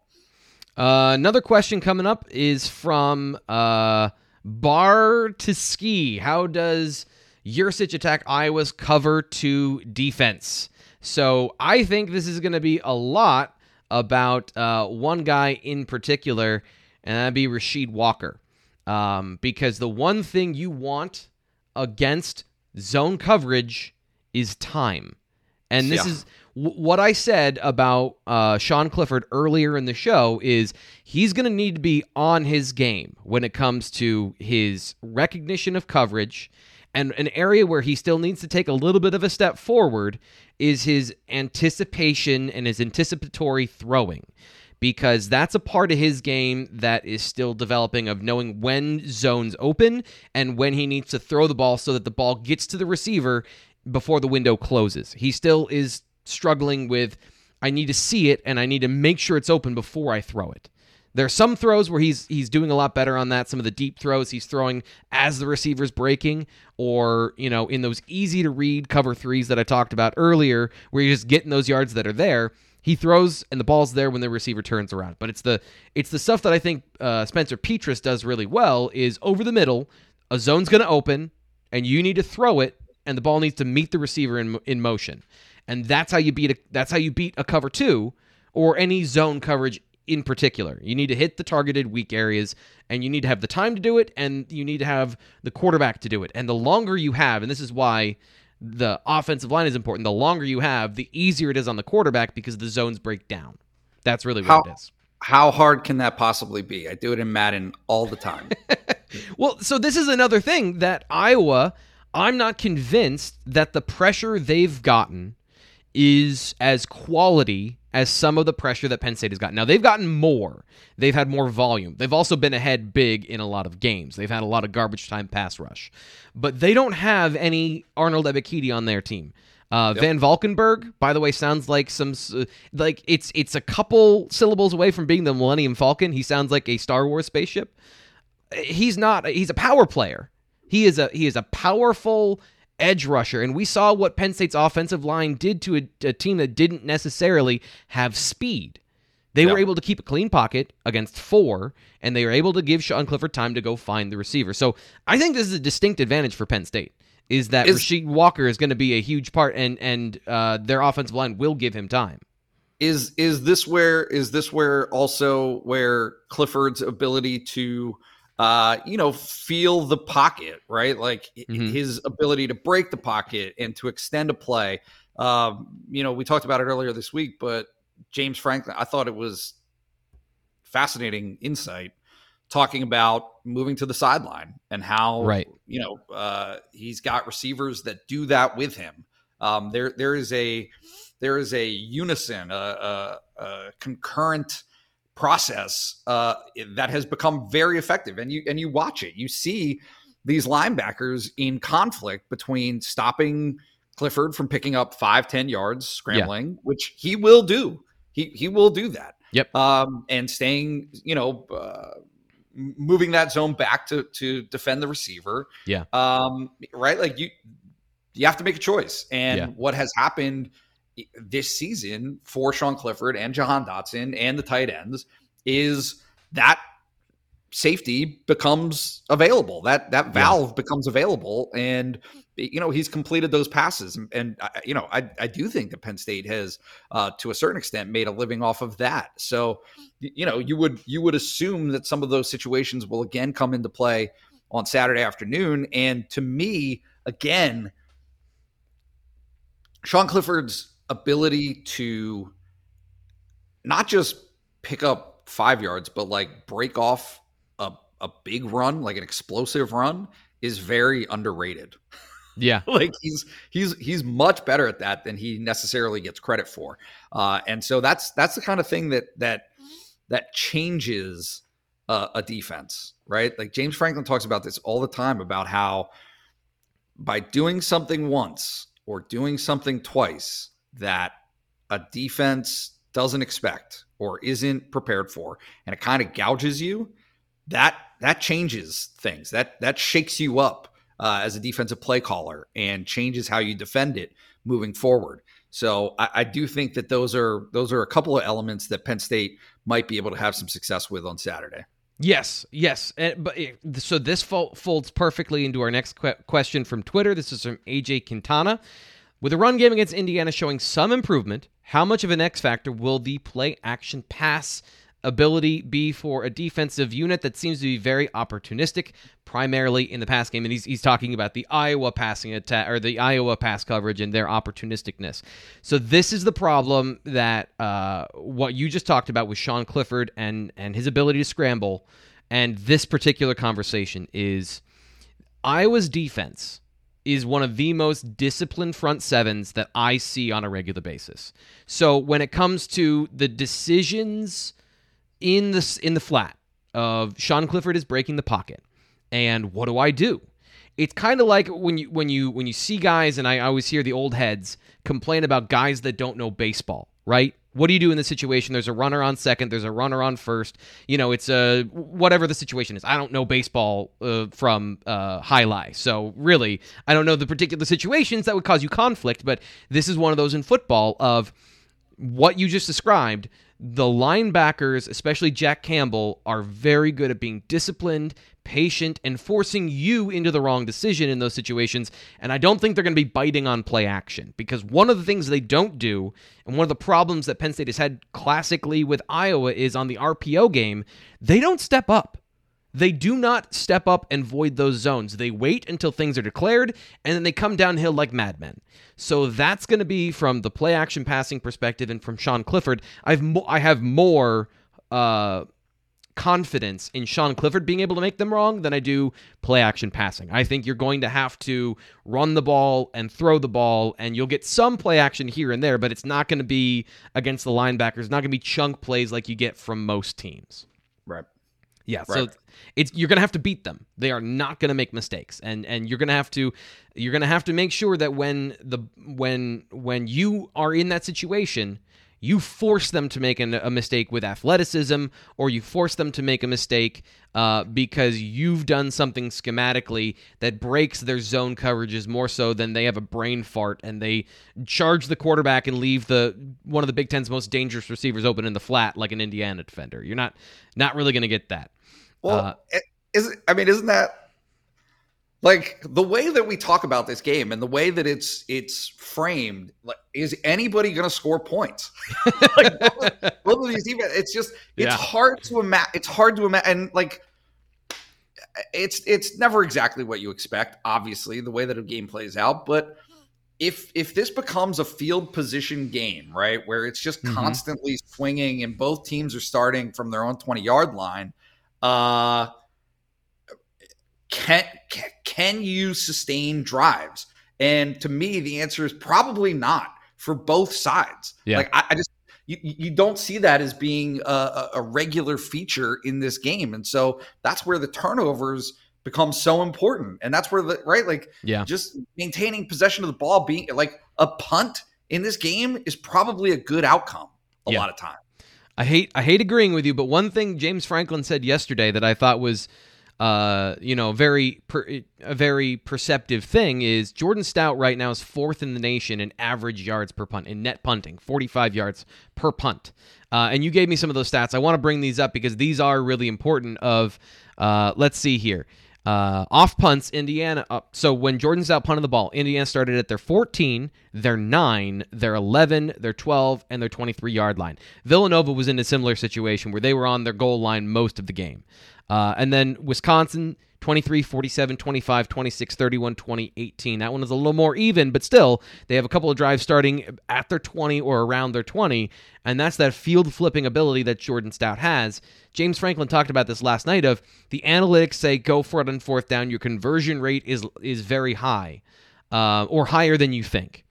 Uh, another question coming up is from uh, Bar to Ski. How does Yurcich attack Iowa's cover two defense? So I think this is going to be a lot about uh, one guy in particular, and that'd be Rasheed Walker. Um, because the one thing you want against zone coverage is time. And this yeah. is w- what I said about uh, Sean Clifford earlier in the show is he's going to need to be on his game when it comes to his recognition of coverage. And an area where he still needs to take a little bit of a step forward is his anticipation and his anticipatory throwing because that's a part of his game that is still developing of knowing when zones open and when he needs to throw the ball so that the ball gets to the receiver before the window closes. He still is struggling with I need to see it and I need to make sure it's open before I throw it. There are some throws where he's he's doing a lot better on that. Some of the deep throws he's throwing as the receiver's breaking, or you know, in those easy to read cover threes that I talked about earlier, where you're just getting those yards that are there he throws and the ball's there when the receiver turns around. But it's the it's the stuff that I think uh, Spencer Petras does really well is over the middle. A zone's going to open, and you need to throw it, and the ball needs to meet the receiver in in motion, and that's how you beat a that's how you beat a cover two or any zone coverage in particular. You need to hit the targeted weak areas and you need to have the time to do it and you need to have the quarterback to do it. And the longer you have, and this is why the offensive line is important. The longer you have, the easier it is on the quarterback because the zones break down. That's really what how, it is. How hard can that possibly be? I do it in Madden all the time. (laughs) well, so this is another thing that Iowa, I'm not convinced that the pressure they've gotten is as quality as some of the pressure that Penn State has gotten. Now, they've gotten more. They've had more volume. They've also been ahead big in a lot of games. They've had a lot of garbage time pass rush. But they don't have any Arnold Ebiketie on their team. Uh, yep. VanValkenburg, by the way, sounds like some like it's it's a couple syllables away from being the Millennium Falcon. He sounds like a Star Wars spaceship. He's not. He's a power player. He is a he is a powerful edge rusher. And we saw what Penn State's offensive line did to a, a team that didn't necessarily have speed. They were able to keep a clean pocket against four, and they were able to give Sean Clifford time to go find the receiver. So I think this is a distinct advantage for Penn State. Is that is, Rasheed Walker is going to be a huge part, and and uh, their offensive line will give him time. Is is this where is this where also where Clifford's ability to uh, you know, feel the pocket, right? Like mm-hmm. his ability to break the pocket and to extend a play. Um, you know, we talked about it earlier this week, but James Franklin, I thought it was fascinating insight talking about moving to the sideline and how, right. you know, uh, he's got receivers that do that with him. Um, there, there is a, there is a unison, a, a, a concurrent process uh, that has become very effective. And you and you watch it, you see these linebackers in conflict between stopping Clifford from picking up five, 10 yards scrambling, yeah. which he will do. He he will do that. Yep. Um, and staying, you know, uh, moving that zone back to to defend the receiver. Yeah. Um, right. Like you, you have to make a choice. And yeah. what has happened this season for Sean Clifford and Jahan Dotson and the tight ends is that safety becomes available. That that valve yeah. becomes available, and you know he's completed those passes. And, and you know I I do think that Penn State has, uh, to a certain extent, made a living off of that. So you know you would you would assume that some of those situations will again come into play on Saturday afternoon. And to me, again, Sean Clifford's ability to not just pick up five yards, but like break off a, a big run, like an explosive run, is very underrated. Yeah, (laughs) like he's he's he's much better at that than he necessarily gets credit for. Uh, and so that's that's the kind of thing that that that changes uh, a defense, right? Like James Franklin talks about this all the time about how by doing something once or doing something twice that a defense doesn't expect or isn't prepared for and it kind of gouges you that that changes things that that shakes you up uh, as a defensive play caller and changes how you defend it moving forward so I, I, do think that those are those are a couple of elements that penn state might be able to have some success with on saturday Yes, yes. And, but eh, so this folds perfectly into our next que- question from Twitter. This is from AJ Quintana. With a run game against Indiana showing some improvement, how much of an X factor will the play action pass ability be for a defensive unit that seems to be very opportunistic, primarily in the pass game? And he's, he's talking about the Iowa passing attack or the Iowa pass coverage and their opportunisticness. So this is the problem that uh, what you just talked about with Sean Clifford and and his ability to scramble, and this particular conversation is Iowa's defense is one of the most disciplined front sevens that I see on a regular basis. So when it comes to the decisions in the in the flat of Sean Clifford is breaking the pocket, and what do I do? It's kind of like when you when you when you see guys, and I always hear the old heads complain about guys that don't know baseball, right? What do you do in this situation? There's a runner on second. There's a runner on first. You know, it's a whatever the situation is. I don't know baseball uh, from uh, high lie, so really, I don't know the particular situations that would cause you conflict. But this is one of those in football of what you just described. The linebackers, especially Jack Campbell, are very good at being disciplined, patient, and forcing you into the wrong decision in those situations. And I don't think they're going to be biting on play action because one of the things they don't do, and one of the problems that Penn State has had classically with Iowa is on the RPO game, they don't step up. They do not step up and void those zones. They wait until things are declared and then they come downhill like madmen. So that's going to be from the play action passing perspective and from Sean Clifford. I've mo- I have more uh, confidence in Sean Clifford being able to make them wrong than I do play action passing. I think you're going to have to run the ball and throw the ball, and you'll get some play action here and there, but it's not going to be against the linebackers. It's not going to be chunk plays like you get from most teams. Right. Yeah, right. so it's you're gonna have to beat them. They are not gonna make mistakes, and and you're gonna have to you're gonna have to make sure that when the when when you are in that situation, you force them to make an, a mistake with athleticism or you force them to make a mistake uh, because you've done something schematically that breaks their zone coverages more so than they have a brain fart and they charge the quarterback and leave the one of the Big Ten's most dangerous receivers open in the flat like an Indiana defender. You're not not really going to get that. Well, uh, is I mean, isn't that like the way that we talk about this game and the way that it's it's framed like is anybody going to score points (laughs) like both, both, of these defense it's just it's yeah. hard to imagine it's hard to imagine and like it's it's never exactly what you expect obviously the way that a game plays out but if if this becomes a field position game right where it's just mm-hmm. constantly swinging and both teams are starting from their own 20 yard line uh can, can you sustain drives? And to me, the answer is probably not for both sides. Yeah. Like I, I just you, you don't see that as being a, a, regular feature in this game, and so that's where the turnovers become so important, and that's where the right like yeah just maintaining possession of the ball being like a punt in this game is probably a good outcome a yeah. lot of time. I hate I hate agreeing with you, but one thing James Franklin said yesterday that I thought was uh, you know, very per, a very perceptive thing is Jordan Stout right now is fourth in the nation in average yards per punt in net punting, 45 yards per punt. Uh, and you gave me some of those stats. I want to bring these up because these are really important. Of uh, let's see here. Uh, off punts, Indiana. Uh, so when Jordan Stout punting the ball, Indiana started at their 14, their 9, their 11, their 12, and their 23 yard line. Villanova was in a similar situation where they were on their goal line most of the game. Uh, and then Wisconsin, 23, 47, 25, 26, 31, 20, 18. That one is a little more even, but still, they have a couple of drives starting at their 20 or around their 20, and that's that field flipping ability that Jordan Stout has. James Franklin talked about this last night of the analytics say go for it on fourth down. Your conversion rate is is very high. uh, or higher than you think.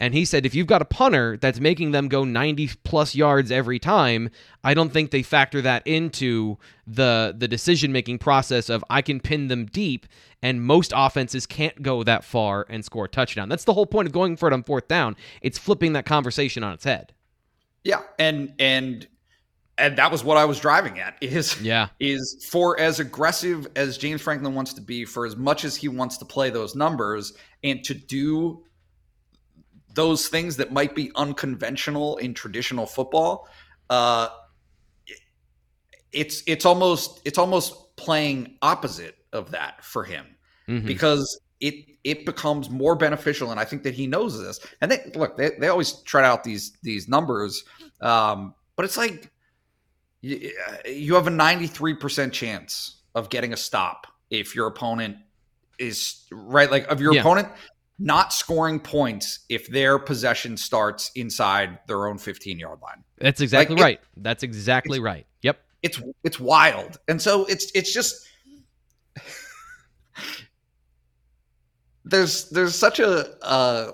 And he said, if you've got a punter that's making them go 90 plus yards every time, I don't think they factor that into the the decision making process of I can pin them deep, and most offenses can't go that far and score a touchdown. That's the whole point of going for it on fourth down. It's flipping that conversation on its head. Yeah, and and and that was what I was driving at. (laughs) Is yeah is for as aggressive as James Franklin wants to be, for as much as he wants to play those numbers, and to do those things that might be unconventional in traditional football, uh, it's it's almost it's almost playing opposite of that for him mm-hmm. because it it becomes more beneficial, and I think that he knows this. And they look, they, they always try out these these numbers, um, but it's like you, you have a ninety three percent chance of getting a stop if your opponent is right, like of your yeah. opponent not scoring points if their possession starts inside their own 15 yard line. That's exactly like right. It, That's exactly right. Yep. It's it's wild. And so it's it's just there's there's such a uh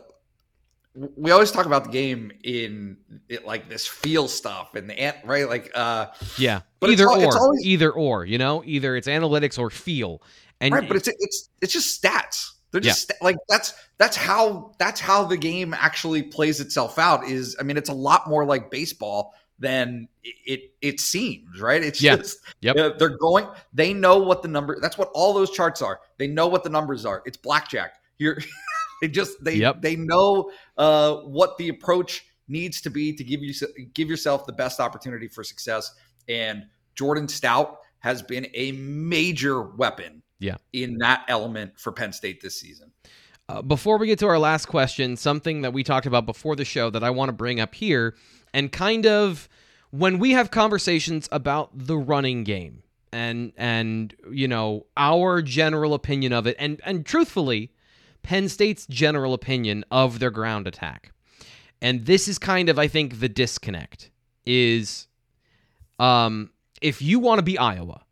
we always talk about the game in it, like this feel stuff and the right like uh yeah but either it's, or it's always, either or you know either it's analytics or feel and right but it's it's it's just stats they're just yeah. like that's that's how that's how the game actually plays itself out. Is I mean, it's a lot more like baseball than it it seems, right? It's yeah. just yep. they're going. They know what the number. That's what all those charts are. They know what the numbers are. It's blackjack. You're (laughs) they just they yep. they know uh, what the approach needs to be to give you give yourself the best opportunity for success. And Jordan Stout has been a major weapon yeah. in that element for Penn State this season. Uh, before we get to our last question, something that we talked about before the show that I want to bring up here, and kind of when we have conversations about the running game and and you know our general opinion of it, and and truthfully, Penn State's general opinion of their ground attack, and this is kind of I think the disconnect is, um, if you want to be Iowa,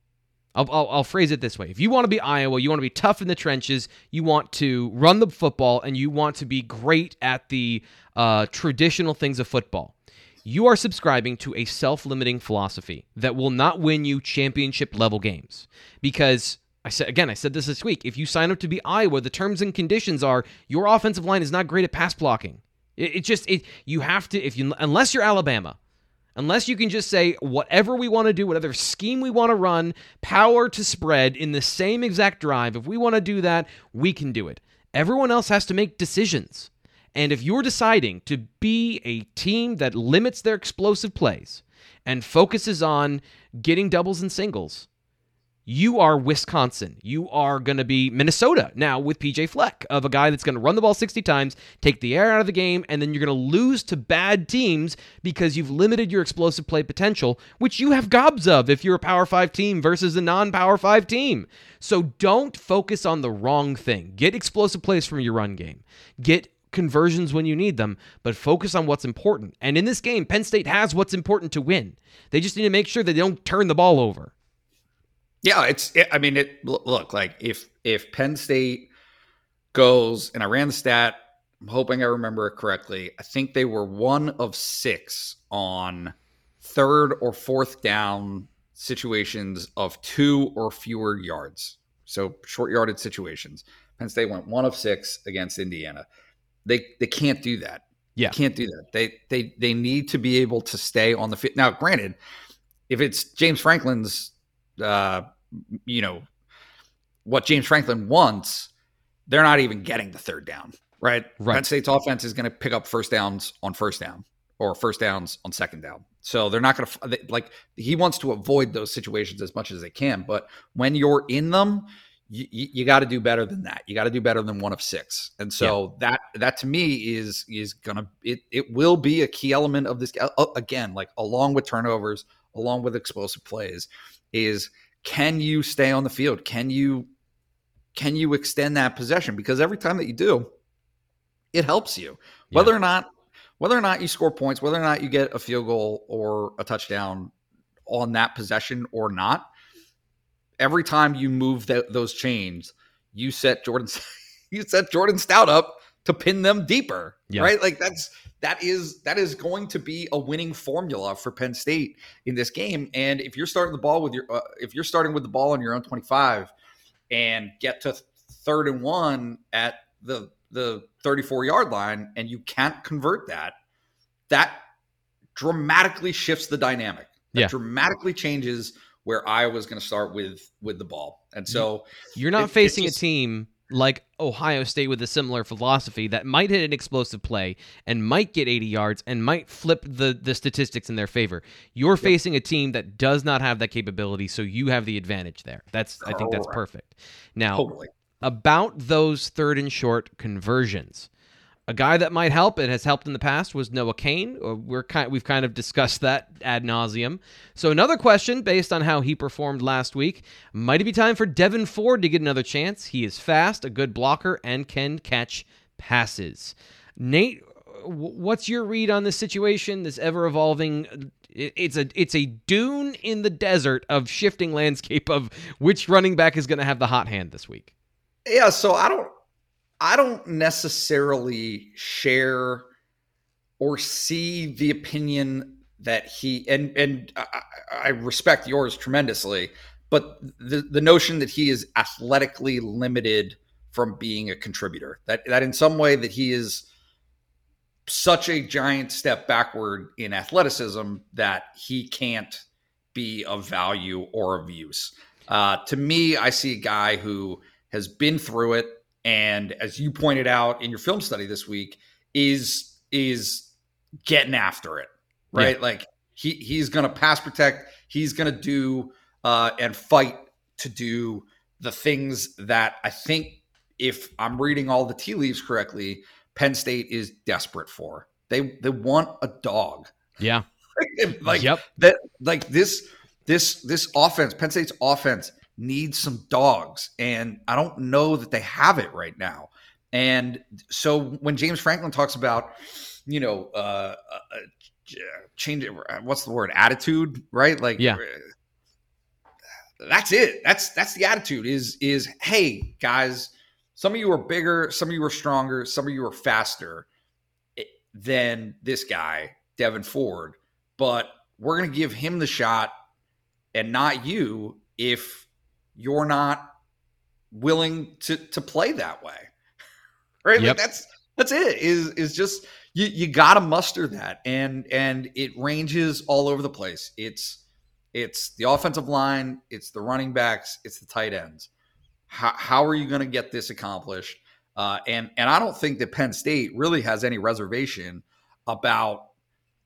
I'll, I'll, I'll, phrase it this way. If you want to be Iowa, you want to be tough in the trenches, you want to run the football, and you want to be great at the uh, traditional things of football, you are subscribing to a self limiting philosophy that will not win you championship level games. Because I said again, I said this this week. If you sign up to be Iowa, the terms and conditions are your offensive line is not great at pass blocking. It, it just it you have to if you unless you're Alabama, Unless you can just say whatever we want to do, whatever scheme we want to run, power to spread in the same exact drive, if we want to do that, we can do it. Everyone else has to make decisions. And if you're deciding to be a team that limits their explosive plays and focuses on getting doubles and singles, you are Wisconsin. You are going to be Minnesota now with PJ Fleck, of a guy that's going to run the ball 60 times, take the air out of the game, and then you're going to lose to bad teams because you've limited your explosive play potential, which you have gobs of if you're a Power 5 team versus a non Power 5 team. So don't focus on the wrong thing. Get explosive plays from your run game. Get conversions when you need them, but focus on what's important. And in this game, Penn State has what's important to win. They just need to make sure that they don't turn the ball over. Yeah, it's. It, I mean, it. Look, like if if Penn State goes, and I ran the stat. I'm hoping I remember it correctly. I think they were one of six on third or fourth down situations of two or fewer yards. So short yarded situations. Penn State went one of six against Indiana. They they can't do that. Yeah, they can't do that. They they they need to be able to stay on the fit. Now, granted, if it's James Franklin's uh, you know, what James Franklin wants, they're not even getting the third down, right? Right. Penn State's offense is going to pick up first downs on first down or first downs on second down. So they're not going to like he wants to avoid those situations as much as they can. But when you're in them, you, you got to do better than that. You got to do better than one of six. And so yeah. that that to me is is gonna it it will be a key element of this uh, again, like along with turnovers, along with explosive plays, is can you stay on the field? Can you can you extend that possession? Because every time that you do, it helps you. Yeah. Whether or not whether or not you score points, whether or not you get a field goal or a touchdown on that possession or not, every time you move those chains, you set Jordan (laughs) you set Jordan Stout up to pin them deeper, yeah. right? Like that's that is that is going to be a winning formula for Penn State in this game. And if you're starting the ball with your uh, if you're starting with the ball on your own 25 and get to third and one at the the 34 yard line and you can't convert that, that dramatically shifts the dynamic. That yeah. dramatically changes where Iowa's going to start with with the ball. And so you're not it, facing just, a team like Ohio State with a similar philosophy that might hit an explosive play and might get 80 yards and might flip the the statistics in their favor. You're yep. facing a team that does not have that capability, so you have the advantage there. That's I think that's perfect. Now, totally. about those third and short conversions. A guy that might help and has helped in the past was Noah Cain. Uh, we're kind, we've kind of discussed that ad nauseum. So another question, based on how he performed last week, might it be time for Devyn Ford to get another chance? He is fast, a good blocker, and can catch passes. Nate, what's your read on this situation? This ever evolving it's a it's a dune in the desert of shifting landscape of which running back is going to have the hot hand this week. Yeah, so I don't I don't necessarily share or see the opinion that he and and I, I respect yours tremendously, but the the notion that he is athletically limited from being a contributor that that in some way that he is such a giant step backward in athleticism that he can't be of value or of use. Uh, to me, I see a guy who has been through it and as you pointed out in your film study this week is is getting after it right yeah. like he he's gonna pass protect he's gonna do uh and fight to do the things that i think if i'm reading all the tea leaves correctly penn state is desperate for they they want a dog yeah (laughs) like yep. that like this this this offense penn state's offense needs some dogs. And I don't know that they have it right now. And so when James Franklin talks about, you know, uh, uh, uh change, what's the word? Attitude, right? Like, yeah. That's it. That's that's the attitude. Is is hey guys, some of you are bigger, some of you are stronger, some of you are faster eh, than this guy, Devyn Ford. But we're gonna give him the shot and not you if you're not willing to to play that way. (laughs) Right? Yep. Like that's that's it. Is is just you you got to muster that and and it ranges all over the place. It's it's the offensive line, it's the running backs, it's the tight ends. How how are you going to get this accomplished? Uh, and and I don't think that Penn State really has any reservation about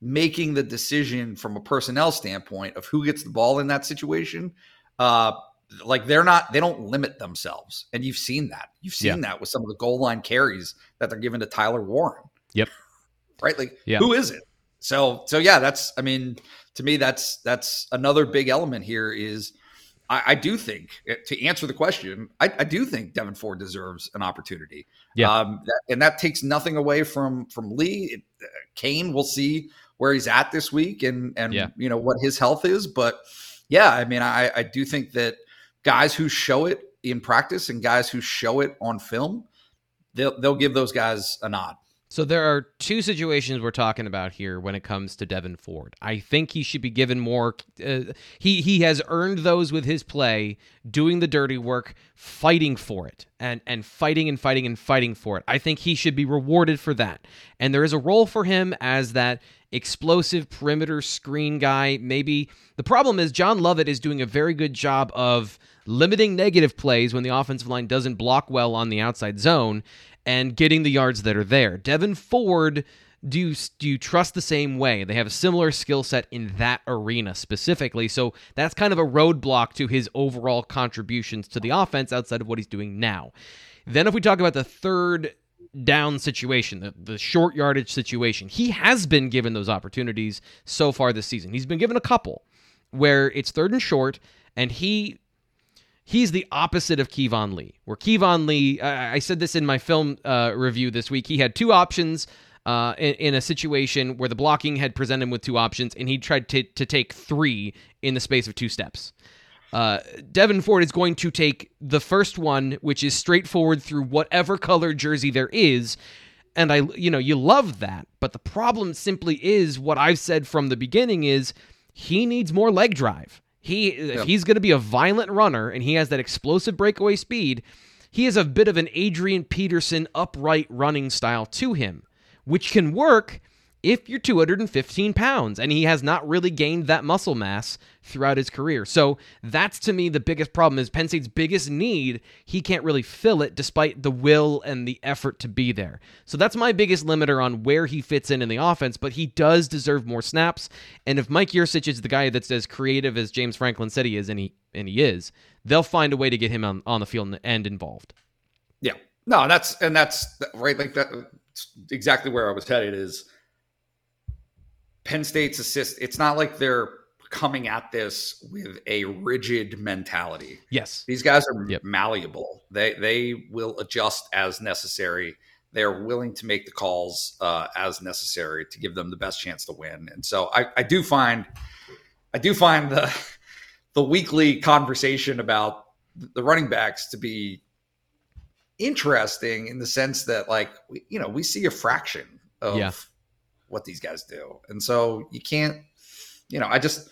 making the decision from a personnel standpoint of who gets the ball in that situation. Uh, like they're not they don't limit themselves. And you've seen that. You've seen yeah. that with some of the goal line carries that they're given to tyler warren. Yep. (laughs) Right? Like yeah. who is it? So so yeah that's i mean to me that's that's another big element here is i, I do think eh, to answer the question I, I, do think devyn ford deserves an opportunity. Yeah. Um, that, and that takes nothing away from from lee. It, uh, cain we'll see where he's at this week and and yeah. you know what his health is. But yeah i mean i i do think that guys who show it in practice and guys who show it on film, they'll they'll give those guys a nod. So there are two situations we're talking about here when it comes to Devyn Ford. I think he should be given more. Uh, he he has earned those with his play, doing the dirty work, fighting for it, and and fighting and fighting and fighting for it. I think he should be rewarded for that. And there is a role for him as that explosive perimeter screen guy. Maybe the problem is John Lovett is doing a very good job of limiting negative plays when the offensive line doesn't block well on the outside zone and getting the yards that are there. Devyn Ford, do you, do you trust the same way? They have a similar skill set in that arena specifically. So that's kind of a roadblock to his overall contributions to the offense outside of what he's doing now. Then, if we talk about the third down situation, the, the short yardage situation, he has been given those opportunities so far this season. He's been given a couple where it's third and short, and he he's the opposite of Keyvone Lee. Where Keyvone Lee, I, I said this in my film uh, review this week, he had two options uh, in, in, a situation where the blocking had presented him with two options, and he tried to, to take three in the space of two steps. Uh, Devyn Ford is going to take the first one, which is straightforward through whatever color jersey there is. And I, you know, you love that. But the problem simply is what I've said from the beginning is he needs more leg drive. He, if he's going to be a violent runner and he has that explosive breakaway speed, he has a bit of an Adrian Peterson upright running style to him, which can work if you're 215 pounds and he has not really gained that muscle mass throughout his career. So that's to me the biggest problem is Penn State's biggest need. He can't really fill it despite the will and the effort to be there. So that's my biggest limiter on where he fits in in the offense, but he does deserve more snaps. And if Mike Yurcich is the guy that's as creative as James Franklin said he is and he and he is, they'll find a way to get him on, on the field and involved. Yeah. No, that's and that's right like that exactly where I was headed is Penn State's assist, it's not like they're coming at this with a rigid mentality. Yes. These guys are yep. malleable. They they will adjust as necessary. They're willing to make the calls uh, as necessary to give them the best chance to win. And so I, I do find I do find the (laughs) the weekly conversation about the running backs to be interesting in the sense that like you know we see a fraction of yeah what these guys do. And so you can't, you know, I just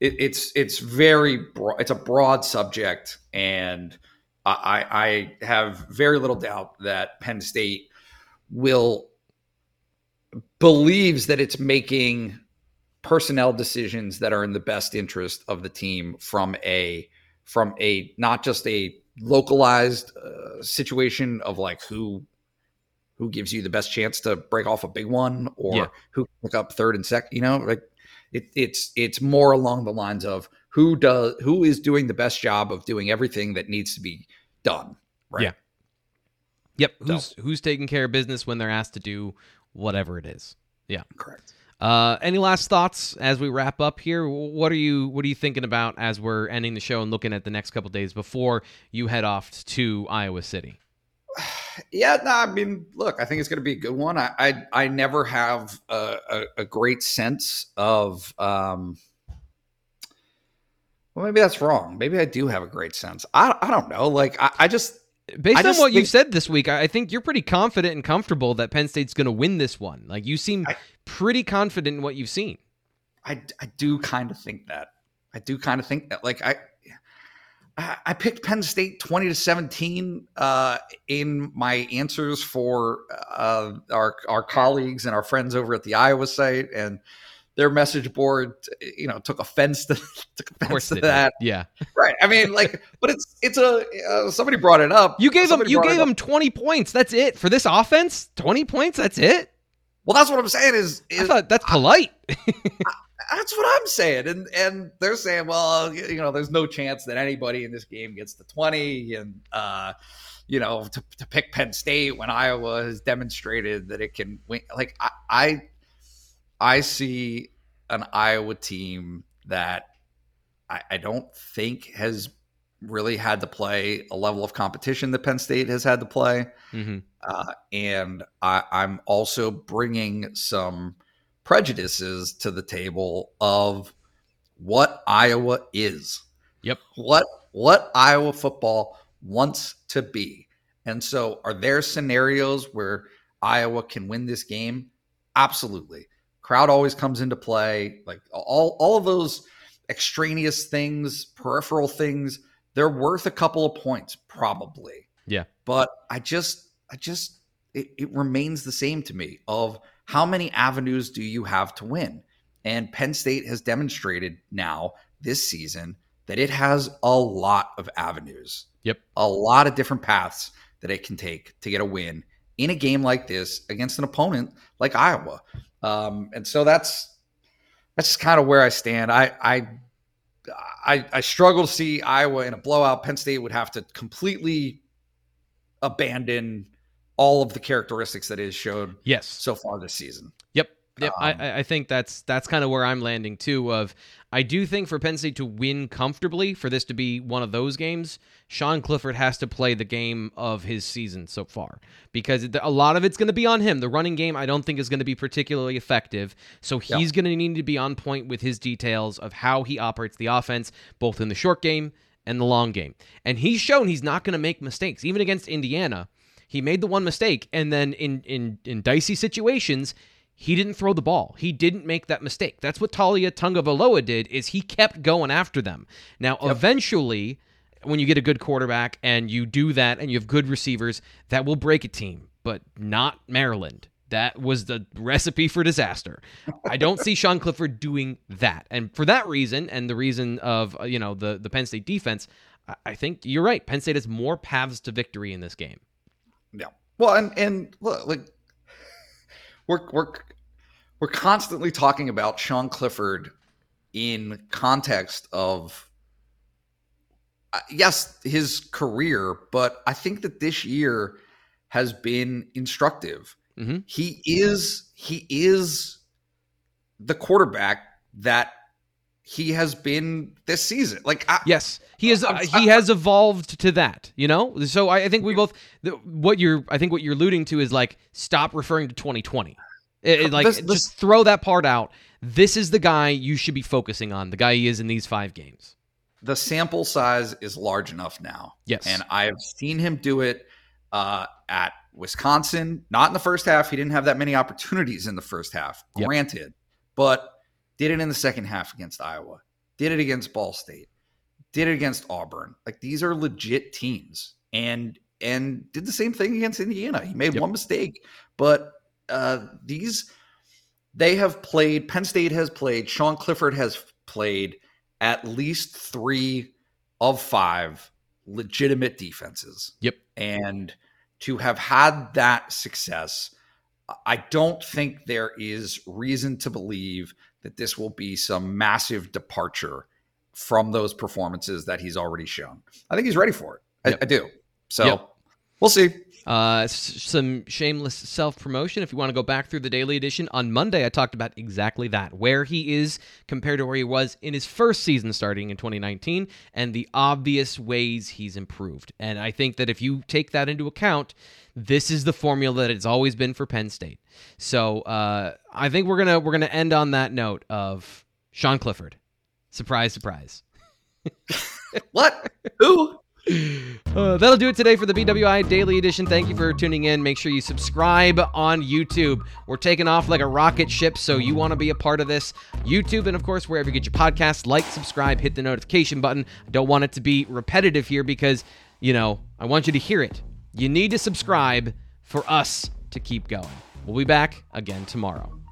it, it's it's very broad. It's a broad subject, and I, I have very little doubt that Penn State will believes that it's making personnel decisions that are in the best interest of the team from a from a not just a localized uh, situation of like who who gives you the best chance to break off a big one or yeah. who pick up third and second. You know, like it, it's it's more along the lines of who does who is doing the best job of doing everything that needs to be done. Right. Yeah. Yep. Who's so. who's taking care of business when they're asked to do whatever it is. Yeah. Correct. Uh, any last thoughts as we wrap up here? What are you What are you thinking about as we're ending the show and looking at the next couple days before you head off to Iowa City? (sighs) yeah, no, I mean, look, I think it's going to be a good one. I I, I never have a, a, a, great sense of. Um, well, maybe that's wrong. Maybe I do have a great sense. I, I don't know. Like I, I just based I on just what think, you've said this week, I think you're pretty confident and comfortable that Penn State's going to win this one. Like you seem I, pretty confident in what you've seen. I I do kind of think that. I do kind of think that. Like I I picked Penn State 20 to 17 uh, in my answers for uh, our our colleagues and our friends over at the Iowa site, and their message board, you know, took offense to (laughs) took offense to that. Did. Yeah, right. I mean, like, (laughs) but it's it's a uh, somebody brought it up. You gave somebody them you gave them 20 points. That's it for this offense. 20 points. That's it. Well, that's what I'm saying. Is, is I thought that's polite. (laughs) I, that's what I'm saying. And and they're saying, well, you know, there's no chance that anybody in this game gets to 20. And uh, you know, to, to pick Penn State when Iowa has demonstrated that it can win. Like I I, I see an Iowa team that I, I don't think has really had to play a level of competition that Penn State has had to play. Mm-hmm. Uh, and I, I'm also bringing some prejudices to the table of what Iowa is. Yep. What what Iowa football wants to be. And so are there scenarios where Iowa can win this game? Absolutely. Crowd always comes into play. Like all all of those extraneous things, peripheral things, they're worth a couple of points probably. Yeah. But I just I just it, it remains the same to me of how many avenues do you have to win? And Penn State has demonstrated now this season that it has a lot of avenues. Yep. A lot of different paths that it can take to get a win in a game like this against an opponent like Iowa. Um, and so that's that's just kind of where I stand. I, I I I struggle to see Iowa in a blowout. Penn State would have to completely abandon all of the characteristics that is showed yes so far this season. Yep. Yep, um, I, I think that's that's kind of where I'm landing too. Of I do think for Penn State to win comfortably, for this to be one of those games, Sean Clifford has to play the game of his season so far because a lot of it's going to be on him. The running game I don't think is going to be particularly effective, so he's going to need to be on point with his details of how he operates the offense, both in the short game and the long game. And he's shown he's not going to make mistakes, even against Indiana. He made the one mistake, and then in in in dicey situations he didn't throw the ball. He didn't make that mistake. That's what Taulia Tagovailoa did is he kept going after them. Now, yep. eventually, when you get a good quarterback and you do that and you have good receivers, that will break a team, but not Maryland. That was the recipe for disaster. I don't see Sean Clifford doing that. And for that reason and the reason of, uh, you know, the the Penn State defense, I think you're right. Penn State has more paths to victory in this game. Yeah. Well, and and look, like we're we're we're constantly talking about Sean Clifford in context of uh, yes, his career, but I think that this year has been instructive. Mm-hmm. He is he is the quarterback that he has been this season. Like, I, yes, he is. Uh, he has evolved to that. You know, so I, I think we both. What you're, I think what you're alluding to is like stop referring to 2020. It, it, like this, this, just throw that part out. This is the guy you should be focusing on. The guy he is in these five games. The sample size is large enough now. Yes, and I have seen him do it uh, at Wisconsin. Not in the first half. He didn't have that many opportunities in the first half. Yep. Granted, but did it in the second half against Iowa. Did it against Ball State. Did it against Auburn. Like these are legit teams, and and did the same thing against Indiana. He made yep. one mistake, but uh, these they have played. Penn State has played. Sean Clifford has played at least three of five legitimate defenses. Yep. And to have had that success, I don't think there is reason to believe that this will be some massive departure from those performances that he's already shown. I think he's ready for it. Yep. I, I, do. So yep. we'll see. Uh, some shameless self promotion. If you want to go back through the daily edition on Monday, I talked about exactly that where he is compared to where he was in his first season starting in 2019 and the obvious ways he's improved. And I think that if you take that into account, this is the formula that it's always been for Penn State. So uh, I think we're gonna we're gonna end on that note of Sean Clifford. Surprise, surprise. (laughs) what? Who? (laughs) Uh, that'll do it today for the BWI Daily Edition. Thank you for tuning in. Make sure you subscribe on YouTube. We're taking off like a rocket ship, so you want to be a part of this. YouTube, and of course, wherever you get your podcasts, like, subscribe, hit the notification button. I don't want it to be repetitive here because, you know, I want you to hear it. You need to subscribe for us to keep going. We'll be back again tomorrow.